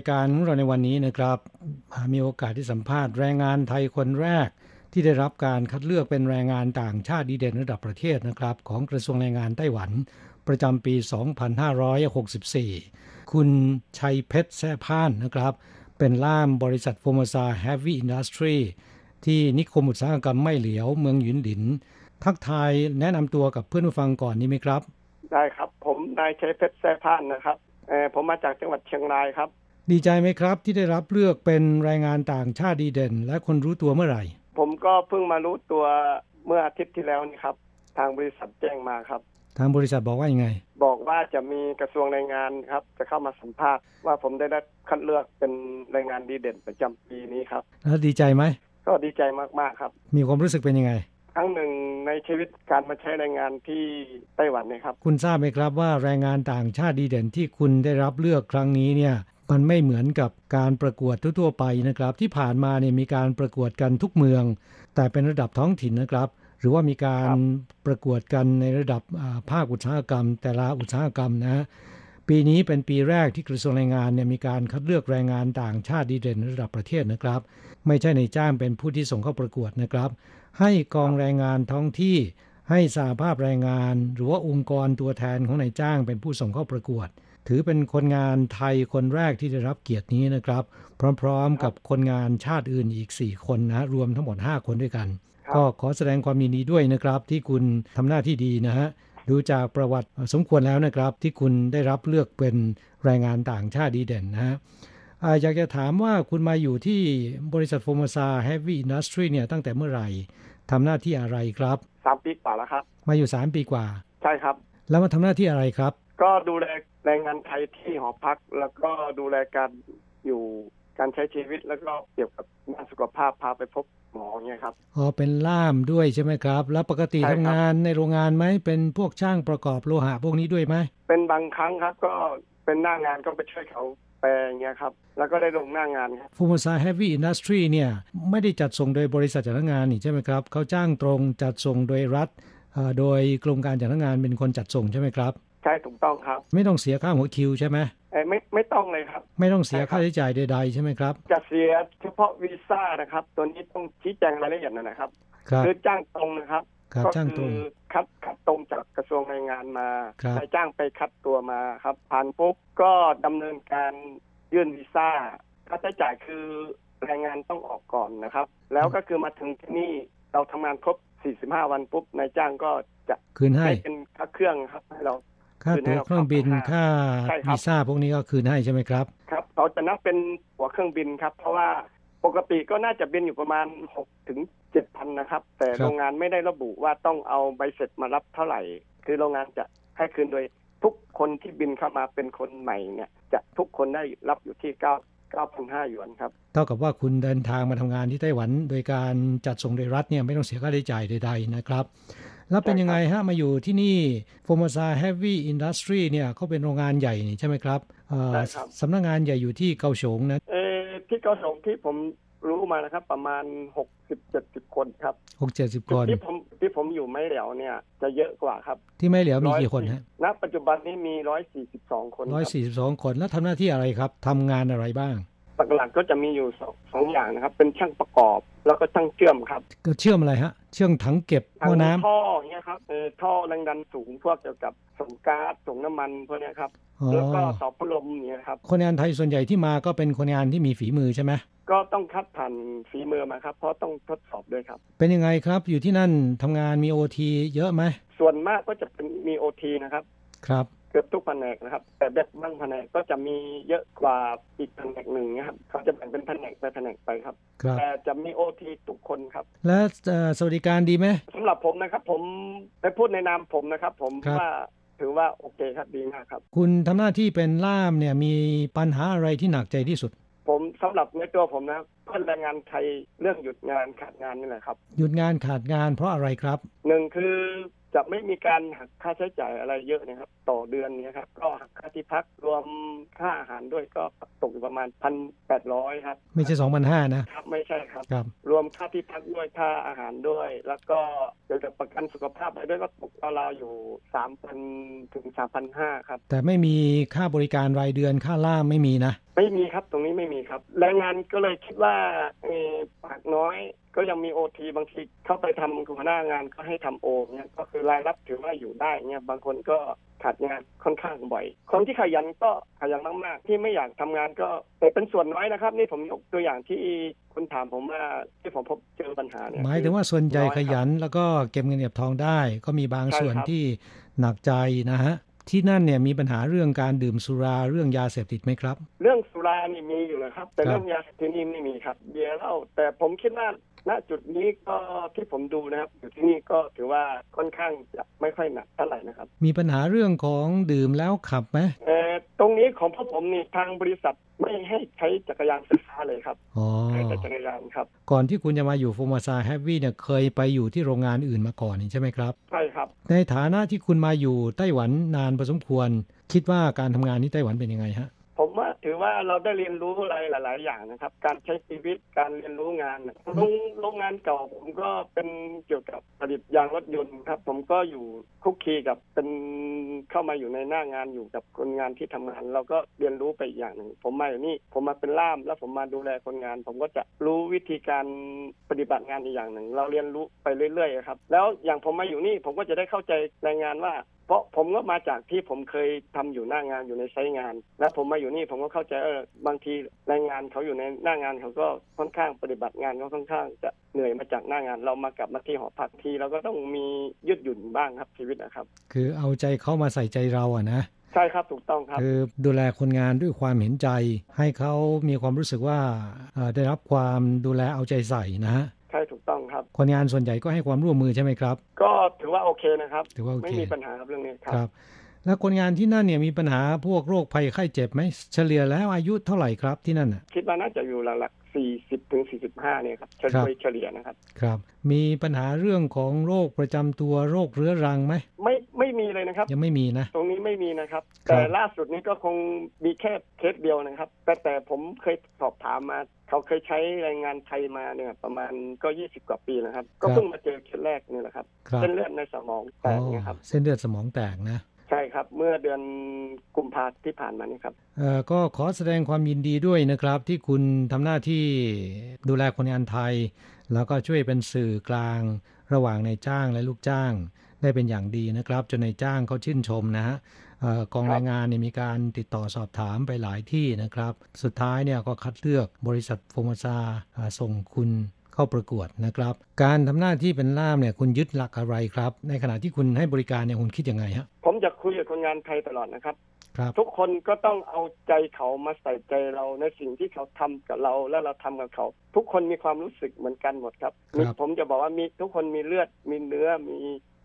ายการของเราในวันนี้นะครับ มีโอกาสที่สัมภาษณ์แรงงานไทยคนแรก ที่ได้รับการคัดเลือกเป็นแรงงานต่างชาติดีเด่นระดับประเทศนะครับ ของกระทรวงแรงงานไต้หวัน ประจำปี 2564 คุณชัยเพชรแซ่พานนะครับ เป็นล่ามบริษัทโฟมซาเฮฟวี่อินดัสทรีที่นิคมอุตสาหกรรมไม่เหลียวเมืองหยุนหลิน ทักทายแนะนำตัวกับเพื่อนผู้ฟังก่อนนี้ไหมครับ ได้ครับ ผมนายชัยเพชรแซ่พานนะครับผมมาจากจังหวัดเชียงรายครับ ดีใจไหมครับ ที่ได้รับเลือกเป็นแรงงานต่างชาติดีเด่น และคนรู้ตัวเมื่อไหร่ ผมก็เพิ่งมารู้ตัวเมื่ออาทิตย์ที่แล้วนี่ครับ ทางบริษัทแจ้งมาครับ ทางบริษัทบอกว่ายังไง บอกว่าจะมีกระทรวงแรงงานครับ จะเข้ามาสัมภาษณ์ว่าผมได้รับคัดเลือกเป็นแรงงานดีเด่นประจำปีนี้ครับ แล้วดีใจไหมก็ดีใจมากๆครับ มีความรู้สึกเป็นยังไงครั้งหนึ่งในชีวิตการมาใช้แรงงานที่ไต้หวันนี่ครับ คุณทราบไหมครับว่าแรงงานต่างชาติดีเด่นที่คุณได้รับเลือกครั้งนี้เนี่ย มันไม่เหมือนกับการประกวดทั่วๆไปนะครับ ที่ผ่านมาเนี่ยมีการประกวดกันทุกเมือง แต่เป็นระดับท้องถิ่นนะครับ หรือว่ามีการประกวดกันในระดับภาคอุตสาหกรรม แต่ละอุตสาหกรรมนะปีนี้เป็นปีแรกที่กระทรวงแรงงานเนี่ยมีการคัดเลือกแรงงานต่างชาติดีเด่นระดับประเทศนะครับ ไม่ใช่ในจ้างเป็นผู้ที่ส่งเข้าประกวดนะครับ ให้กองแรงงานท้องที่ให้สาภาพแรงงาน หรือว่าองค์กรตัวแทนของนายจ้างเป็นผู้ส่งเข้าประกวด ถือเป็นคนงานไทยคนแรกที่ได้รับเกียรตินี้นะครับ พร้อมๆกับคนงานชาติอื่นอีก 4 คนนะรวมทั้งหมด 5 คนด้วยกัน ก็ขอแสดงความยินดีด้วยนะครับ ที่คุณทำหน้าที่ดีนะฮะดูจากประวัติสมควรแล้วนะครับ ที่คุณได้รับเลือกเป็นแรงงานต่างชาติดีเด่นนะฮะอยากจะถามว่าคุณมาอยู่ที่บริษัท Formosa Heavy Industry เนี่ยตั้งแต่เมื่อไหร่ทำหน้าที่อะไรครับสามปีกว่าแล้วครับ มาอยู่สามปีกว่า ใช่ครับ แล้วมาทำหน้าที่อะไรครับ ก็ดูแล แรงงานไทยที่หอพัก แล้วก็ดูแลการอยู่การใช้ชีวิตแล้วก็เกี่ยวกับด้านสุขภาพพาไปพบหมอเนี่ยครับอ๋อเป็นล่ามด้วยใช่ไหมครับ แล้วปกติทำงานในโรงงานไหมเป็นพวกช่างประกอบโลหะพวกนี้ด้วยไหมเป็นบางครั้งครับก็เป็นหน้างานก็ไปช่วยเขาแปลอย่างเงี้ยครับแล้วก็ได้ลงหน้างานครับฟูมซาเฮฟวี่อินดัสทรีเนี่ยไม่ได้จัดส่งโดยบริษัทจัดงานนี่ใช่ไหมครับเขาจ้างตรงจัดส่งโดยรัฐโดยกรมการจัดงานเป็นคนจัดส่งใช่ไหมครับ ใช่ถูกต้องครับ ไม่ต้องเสียค่าหัวคิวใช่ไหมเอ้ไม่ไม่ต้องเลยครับ ไม่ต้องเสียค่าใช้จ่ายใดๆใช่ไหมครับ จะเสียเฉพาะวีซ่านะครับ ตัวนี้ต้องชี้แจงรายละเอียดหน่อยนะครับครับคือจ้างตรงนะครับครับก็จ้างตคืรงอคัดคัดตรงจากกระทรวงแรงงานมาครับนายจ้างไปคัดตัวมาครับ ผ่านปุ๊บก็ดำเนินการยื่นวีซ่าค่าใช้จ่ายคือแรงงานต้องออกก่อนนะครับ แล้วก็คือมาถึงที่นี่เราทำงานครบ 45 วันปุ๊บนายจ้างก็จะคืนให้เป็นค่าเครื่องครับให้เรา ค่าคืนให้ตั๋วเราเครื่องบินครับค่าใช่ครับวีซ่าพวกนี้ก็คืนให้ใช่ไหมครับ ครับเขาจะนับเป็นหัวเครื่องบินครับ เพราะว่าปกติก็น่าจะบินอยู่ประมาณหกถึงเจ็ดพันนะครับ แต่โรงงานไม่ได้ระบุว่าต้องเอาใบเสร็จมารับเท่าไหร่ คือโรงงานจะให้คืนโดยทุกคนที่บินเข้ามาเป็นคนใหม่เนี่ย จะทุกคนได้รับอยู่ที่เก้า เก้าพันห้าหยวนครับ เท่ากับว่าคุณเดินทางมาทำงานที่ไต้หวัน โดยการจัดส่งโดยรัฐเนี่ยไม่ต้องเสียค่าใช้จ่ายใดๆนะครับ แล้วเป็นยังไงฮะมาอยู่ที่นี่ Formosa Heavy Industry เนี่ยเขาเป็นโรงงานใหญ่นี่ใช่ไหมครับเอ่อใช่ครับสำนักงานใหญ่อยู่ที่เกาฉงนะเออที่เกาสงที่ผม รู้มานะครับ ประมาณหกสิบเจ็ดสิบคนครับหกเจ็ดสิบคนที่ผมที่ผมอยู่ไม่เหลียวเนี่ย จะเยอะกว่าครับ ที่ไม่เหลียวมีกี่คนฮะณปัจจุบันนี้มีร้อยสี่สิบสองคนร้อยครับสี่สิบสองคนแล้วทำหน้าที่อะไรครับทำงานอะไรบ้างหลักๆก็จะมีอยู่สองสองอย่างนะครับ เป็นช่างประกอบแล้วก็ช่างเชื่อมครับก็เชื่อมอะไรฮะ เชื่อมถังเก็บหม้อน้ำท่ออย่างเงี้ยครับเออท่อแรงดันสูงพวกเกี่ยวกับส่งก๊าซส่งน้ำมันพวกเนี้ยครับอ๋อ แล้วก็ต่อพัดลมอย่างเงี้ยครับ คนงานไทยส่วนใหญ่ที่มาก็เป็นคนงานที่มีฝีมือใช่ไหมก็ต้องคัดผ่านฝีมือมาครับ เพราะต้องทดสอบด้วยครับ เป็นยังไงครับ อยู่ที่นั่นทำงานมีโอทีเยอะไหมส่วนมากก็จะเป็นมีโอทีนะครับ ครับเกือบทุกแผนกนะครับ แต่แบบบางแผนกก็จะมีเยอะกว่าอีกแผนกหนึ่งนะครับเขาจะแบ่งเป็นแผนกไปแผนกไปครับครับแต่จะมีโอทีทุกคนครับ และเอ่อสวัสดิการดีไหมสำหรับผมนะครับ ผมไปพูดในนามผมนะครับ ผมครับว่า ถือว่าโอเคครับดีมากครับ คุณทำหน้าที่เป็นล่ามเนี่ยมีปัญหาอะไรที่หนักใจที่สุด ผมสำหรับในตัวผมนะเพื่อนแรงงานไทยเรื่องหยุดงานขาดงานนี่แหละครับ หยุดงานขาดงานเพราะอะไรครับหนึ่งคือ จะไม่มีการหักค่าใช้จ่ายอะไรเยอะนะครับ ต่อเดือนเนี้ครับ ก็หักค่าที่พักรวมค่าอาหารด้วยก็ตกอยู่ประมาณพันแปดร้อยครับ ไม่ใช่สองพันห้านะครับไม่ใช่ครับครับรวมค่าที่พักด้วยค่าอาหารด้วย แล้วก็เกี่ยวกับประกันสุขภาพอะไรด้วยก็ตกราวๆอยู่สามพันถึงสามพันห้าครับ แต่ไม่มีค่าบริการรายเดือนค่าล่ามไม่มีนะ ไม่มีครับตรงนี้ไม่มีครับแรงงานก็เลยคิดว่าเอ่อปากน้อย ก็ยังมีโอทีบางทีเข้าไปทำหัวหน้างานก็ให้ทำโอเนี่ยก็คือรายรับถือว่าอยู่ได้เนี่ยบางคนก็ขาดงานค่อนข้างบ่อย คนที่ขยันก็ขยันมากๆ ที่ไม่อยากทำงานก็แต่เป็นส่วนน้อยนะครับ นี่ผมยกตัวอย่างที่คุณถามผมว่าที่ผมพบเจอปัญหาเนี่ยหมายถึงว่าส่วนใหญ่อยขครับยันแล้วก็เก็บเงินเก็บทองได้ ก็มีบางใช่ส่วนครับที่หนักใจนะฮะที่นั่นเนี่ยมีปัญหาเรื่องการดื่มสุราเรื่องยาเสพติดไหมครับ เรื่องสุรานี่มีอยู่เลยครับ แต่ครับเรื่องยาเสพติดนี่ไม่มีครับเบียร์เหล้าแต่ผมคิดว่า ณจุดนี้ก็ที่ผมดูนะครับอยู่ที่นี่ก็ถือว่าค่อนข้างจะไม่ค่อยหนักเท่าไหร่นะครับ มีปัญหาเรื่องของดื่มแล้วขับไหมเอ่อตรงนี้ของพวกผมนี่ทางบริษัทไม่ให้ใช้จักรยานไฟฟ้าเลยครับอ๋อใช้แต่จักรยานครับ ก่อนที่คุณจะมาอยู่โฟมาซาแฮปปี้เนี่ยเคยไปอยู่ที่โรงงานอื่นมาก่อนนี่ใช่ไหมครับใช่ครับ ในฐานะที่คุณมาอยู่ไต้หวันนานพอสมควร คิดว่าการทำงานที่ไต้หวันเป็นยังไงฮะ รือว่าเราได้เรียนรู้อะไรหลาย ๆ อย่างนะครับ การใช้ชีวิตการเรียนรู้งานโรงโรงงานเก่าผมก็เป็นเกี่ยวกับผลิตยางรถยนต์ครับ ผมก็อยู่คุกคีกับเป็นเข้ามาอยู่ในหน้างานอยู่กับคนงานที่ทำงาน เราก็เรียนรู้ไปอีกอย่างหนึ่งผมมาอยู่นี่ผมมาเป็นล่ามแล้วผมมาดูแลคนงาน ผมก็จะรู้วิธีการปฏิบัติงานอีกอย่างหนึ่ง เราเรียนรู้ไปเรื่อย ๆ ครับ แล้วอย่างผมมาอยู่นี่ผมก็จะได้เข้าใจแรงงานว่า เพราะผมก็มาจากที่ผมเคยทำอยู่หน้างานอยู่ในไซต์งาน และผมมาอยู่นี่ผมก็เข้าใจเออบางทีแรงงานเขาอยู่ในหน้างานเขาก็ค่อนข้างปฏิบัติงานเขาค่อนข้างจะเหนื่อยมาจากหน้างาน เรามากลับมาที่หอพักทีเราก็ต้องมียืดหยุ่นบ้างครับชีวิตนะครับ คือเอาใจเขามาใส่ใจเราอะนะใช่ครับถูกต้องครับคือดูแลคนงานด้วยความเห็นใจ ให้เขามีความรู้สึกว่าเอ่อได้รับความดูแลเอาใจใส่นะฮะใช่ถูกต้องครับคนงานส่วนใหญ่ก็ให้ความร่วมมือใช่ไหมครับ ก็ถือว่าโอเคนะครับถือว่าโอเคไม่มีปัญหาครับเรื่องนี้ครับครับ แล้วคนงานที่นั่นเนี่ยมีปัญหาพวกโรคภัยไข้เจ็บไหมเฉลี่ยแล้วอายุเท่าไหร่ครับที่นั่นน่ะคิดว่าน่าจะอยู่หลักๆสี่สิบถึงสี่สิบห้าเนี่ยครับเฉครัลี่บยเฉลี่ยนะครับ ครับ มีปัญหาเรื่องของโรคประจำตัวโรคเรื้อรังไหมไม่ไม่มีเลยนะครับ ยังไม่มีนะ ตรงนี้ไม่มีนะครับครับ แต่ล่าสุดนี้ก็คงมีแค่เคสเดียวนะครับ แต่แต่ผมเคยสอบถามมา เขาเคยใช้แรงงานไทยมาเนี่ยประมาณก็ยี่สิบกว่าปีนะครับ ก็เพิ่งมาเจอเคสแรกนี่แหละครับครับเส้นเลือดในสมองแตอ๋กอเนี่ยครับ เส้นเลือดสมองแตกนะ ใช่ครับ เมื่อเดือนกุมภาที่ผ่านมานี่ครับเอ่อก็ขอแสดงความยินดีด้วยนะครับ ที่คุณทำหน้าที่ดูแลคนงานไทย แล้วก็ช่วยเป็นสื่อกลาง ระหว่างนายจ้างและลูกจ้าง ได้เป็นอย่างดีนะครับ จนนายจ้างเขาชื่นชมนะฮะกองแรงงานเนี่ยมีการติดต่อสอบถามไปหลายที่นะครับ สุดท้ายเนี่ยก็คัดเลือกบริษัทโฟมซาส่งคุณ เข้าประกวดนะครับ การทำหน้าที่เป็นล่ามเนี่ยคุณยึดหลักอะไรครับ ในขณะที่คุณให้บริการเนี่ยคุณคิดยังไงฮะผมจะคุยกับคนงานไทยตลอดนะครับครับทุกคนก็ต้องเอาใจเขามาใส่ใจเราในสิ่งที่เขาทำกับเราและเราทำกับเขา ทุกคนมีความรู้สึกเหมือนกันหมดครับครับผมจะบอกว่ามีทุกคนมีเลือดมีเนื้อมี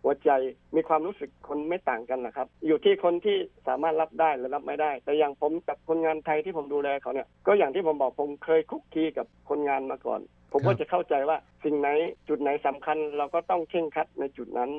หัวใจมีความรู้สึกคนไม่ต่างกันนะครับ อยู่ที่คนที่สามารถรับได้หรือรับไม่ได้ แต่อย่างผมกับคนงานไทยที่ผมดูแลเขาเนี่ย ก็อย่างที่ผมบอกผมเคยคุกคีกับคนงานมาก่อน ผมก็จะเข้าใจว่าสิ่งไหนจุดไหนสำคัญเราก็ต้องเข่งครัดในจุดนั้น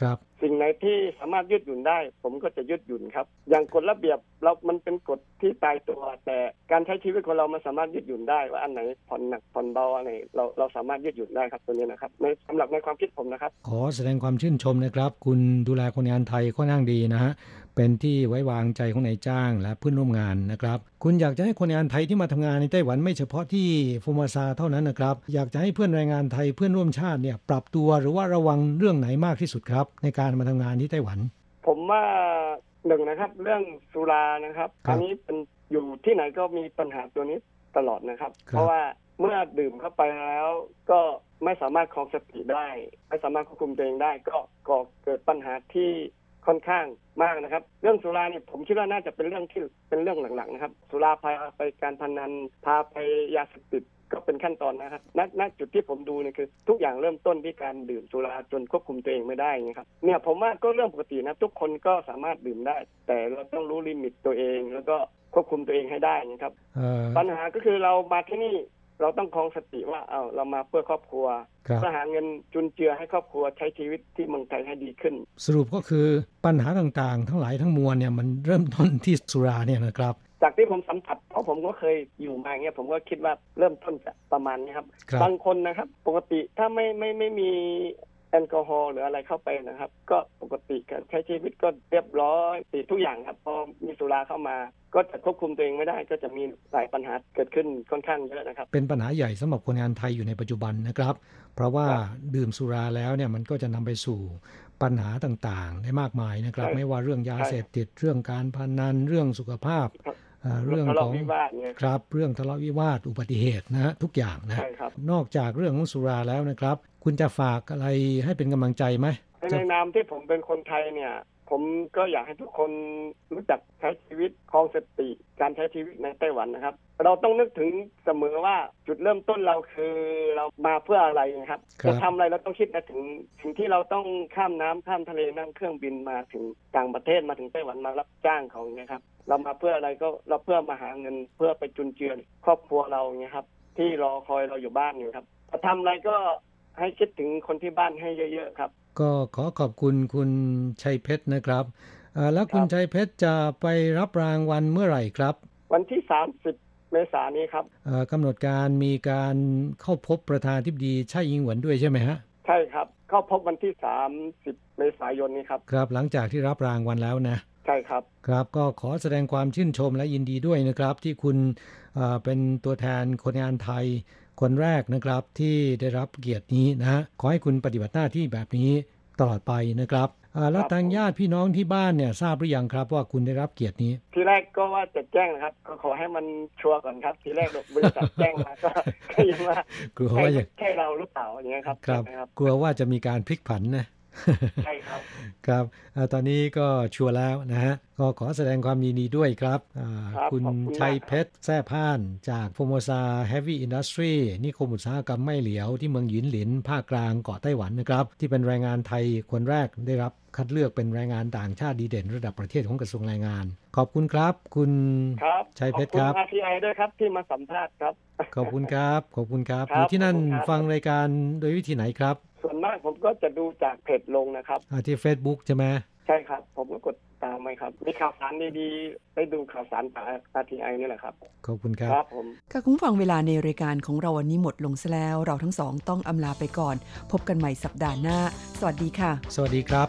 ครับสิ่งไหนที่สามารถยืดหยุ่นได้ ผมก็จะยืดหยุ่นครับ อย่างกฎระเบียบเรา มันเป็นกฎที่ตายตัว แต่การใช้ชีวิตของเรามันสามารถยืดหยุ่นได้ว่าอันไหนผ่อนหนักผ่อนเบาอันไหนเราเราสามารถยืดหยุ่นได้ครับตัวนี้นะครับในสำหรับในความคิดผมนะครับ ขอแสดงความชื่นชมนะครับ คุณดูแลคนงานไทยค่อนข้างดีนะฮะเป็นที่ไว้วางใจของนายจ้างและเพื่อนร่วมงานนะครับ คุณอยากจะให้คนงานไทยที่มาทำงานในไต้หวันไม่เฉพาะที่ฟูมาซาเท่านั้นนะครับ อยากจะให้เพื่อนแรงงานไทยเพื่อนร่วมชาติเนี่ยปรับตัวหรือว่าระวังเรื่องไหนมากที่สุดครับในการมาทำงานที่ไต้หวัน ผมว่าหนึ่งนะครับ เรื่องสุรานะครับครับอันนี้เป็นอยู่ที่ไหนก็มีปัญหาตัวนี้ตลอดนะครับครับเพราะว่าเมื่อดื่มเข้าไปแล้วก็ไม่สามารถครองสติได้ ไม่สามารถควบคุมตัวเองได้ ก็ก่อเกิดปัญหาที่ค่อนข้างมากนะครับ เรื่องสุราเนี่ยผมคิดว่าน่าจะเป็นเรื่องที่เป็นเรื่องหลังๆนะครับ สุราพาไปการพนันพาไปยาเสพติด ก็เป็นขั้นตอนนะครับณณจุดที่ผมดูเนี่ยคือ ทุกอย่างเริ่มต้นที่การดื่มสุราจนควบคุมตัวเองไม่ได้นะครับเนี่ยผมว่าก็เรื่องปกตินะทุกคนก็สามารถดื่มได้ แต่เราต้องรู้ลิมิตตัวเอง แล้วก็ควบคุมตัวเองให้ได้นะครับเอ่อปัญหาก็คือเรามาที่นี่เราต้องครองสติว่าเอาเรามาเพื่อครอบครัวครับเพื่อหาเงินจุนเจือให้ครอบครัวใช้ชีวิตที่เมืองไทยให้ดีขึ้น สรุปก็คือปัญหาต่างๆ ทั้งหลายทั้งมวลเนี่ยมันเริ่มต้นที่สุราเนี่ยนะครับ จากที่ผมสัมผัสเพราะผมก็เคยอยู่มาอย่างเงี้ยผมก็คิดว่าเริ่มต้นจะประมาณนี้ครับครับ บางคนนะครับ ปกติถ้าไม่ไม่ไม่มีแอลกอฮอล์หรืออะไรเข้าไปนะครับ ก็ปกติการใช้ชีวิตก็เรียบร้อยติทุกอย่างครับพอมีสุราเข้ามา ก็จะควบคุมตัวเองไม่ได้ ก็จะมีหลายปัญหาเกิดขึ้นค่อนข้างเยอะนะครับ เป็นปัญหาใหญ่สำหรับคนงานไทยอยู่ในปัจจุบันนะครับ เพราะว่าดื่มสุราแล้วเนี่ยมันก็จะนำไปสู่ปัญหาต่างๆ ได้มากมายนะครับ ใช่ไม่ว่าเรื่องยาใช่เสพติดเรื่องการพนันเรื่องสุขภาพเอ่อ เรื่องทะขเลาะองวิวาทเนี่ยครับเรื่องทะเลาะวิวาทอุบัติเหตุนะฮะทุกอย่างนะใช่ครับนอกจากเรื่องของสุราแล้วนะครับ คุณจะฝากอะไรให้เป็นกำลังใจไหมในนามที่ผมเป็นคนไทยเนี่ย ผมก็อยากให้ทุกคนรู้จักใช้ชีวิตครองสติการใช้ชีวิตในไต้หวันนะครับ เราต้องนึกถึงเสมอว่าจุดเริ่มต้นเราคือเรามาเพื่ออะไรนะครับครับจะทำอะไรเราต้องคิดนะถึงสิ่งที่เราต้องข้ามน้ำข้ามทะเลนั่งเครื่องบินมาถึงต่างประเทศมาถึงไต้หวันมารับจ้างเขาเนี่ยครับ เรามาเพื่ออะไรก็เราเพื่อมาหาเงินเพื่อไปจุนเจือครอบครัวเราเนี่ยครับ ที่รอคอยเราอยู่บ้านอยู่ครับจะทำอะไรก็ ให้คิดถึงคนที่บ้านให้เยอะๆครับ ก็ขอขอบคุณคุณชัยเพชรนะครับเอ่อแล้วคุณครับชัยเพชรจะไปรับรางวัลเมื่อไหร่ครับ วันที่ 30 เมษายนนี้ครับเอ่อกำหนดการมีการเข้าพบประธานทิบดีไช่อิงหวนด้วยใช่ไหมฮะใช่ครับ เข้าพบวันที่ 30 เมษายนนี้ครับครับ หลังจากที่รับรางวัลแล้วนะใช่ครับครับก็ขอแสดงความชื่นชมและยินดีด้วยนะครับ ที่คุณเอ่อเป็นตัวแทนคนงานไทย คนแรกนะครับที่ได้รับเกียรตินี้นะฮะขอให้คุณปฏิบัติหน้าที่แบบนี้ตลอดไปนะครับเอ่อแล้วครับทางญาติพี่น้องที่บ้านเนี่ยทราบหรือยังครับว่าคุณได้รับเกียรตินี้ ทีแรกก็ว่าจะแจ้งนะครับ ก็ขอให้มันชัวร์ก่อนครับ ทีแรกบริษัทแจ้งมาก็ก็ยังว่ากลัวใช่ว่าจะใช่เราหรือเปล่าอย่างเงี้ยครับครับใช่ไหมครับกลัวว่าจะมีการพลิกผันนะ ใช่ครับ ครับเอ่อตอนนี้ก็ชัวร์แล้วนะฮะ ก็ขอแสดงความยินดีด้วยครับอ่าครับคุณขอบคุณมากชัยเพชรแซ่พ่านจากโฟโมซาเฮฟวี่อินดัสทรีนิคมอุตสาหกรรมไม่เหลียวที่เมืองหยินหลินภาคกลางเกาะไต้หวันนะครับ ที่เป็นแรงงานไทยคนแรกได้รับ คัดเลือกเป็นแรงงานต่างชาติดีเด่น ระดับประเทศของกระทรวงแรงงาน ขอบคุณครับ คุณครับชัยเพชรขอบครับคุณ RTI ด้วยครับที่มาสัมภาษณ์ครับ ขอบคุณครับ ขอบคุณครับคอรับยู่ที่นั่นขอบคุณครับฟังรายการโดยวิธีไหนครับ ส่วนมากผมก็จะดูจากเพจลงนะครับอ่าที่ Facebook ใช่ไหมใช่ครับ ผมก็กด ตามไว้ครับ มีข่าวสารดีๆได้ดูข่าวสารจาก RTI นี่แหละครับ ขอบคุณครับครับผมค่ะคุณผู้ฟังเวลาในรายการของเราวันนี้หมดลงซะแล้ว เราทั้งสองต้องอำลาไปก่อน พบกันใหม่สัปดาห์หน้า สวัสดีค่ะ สวัสดีครับ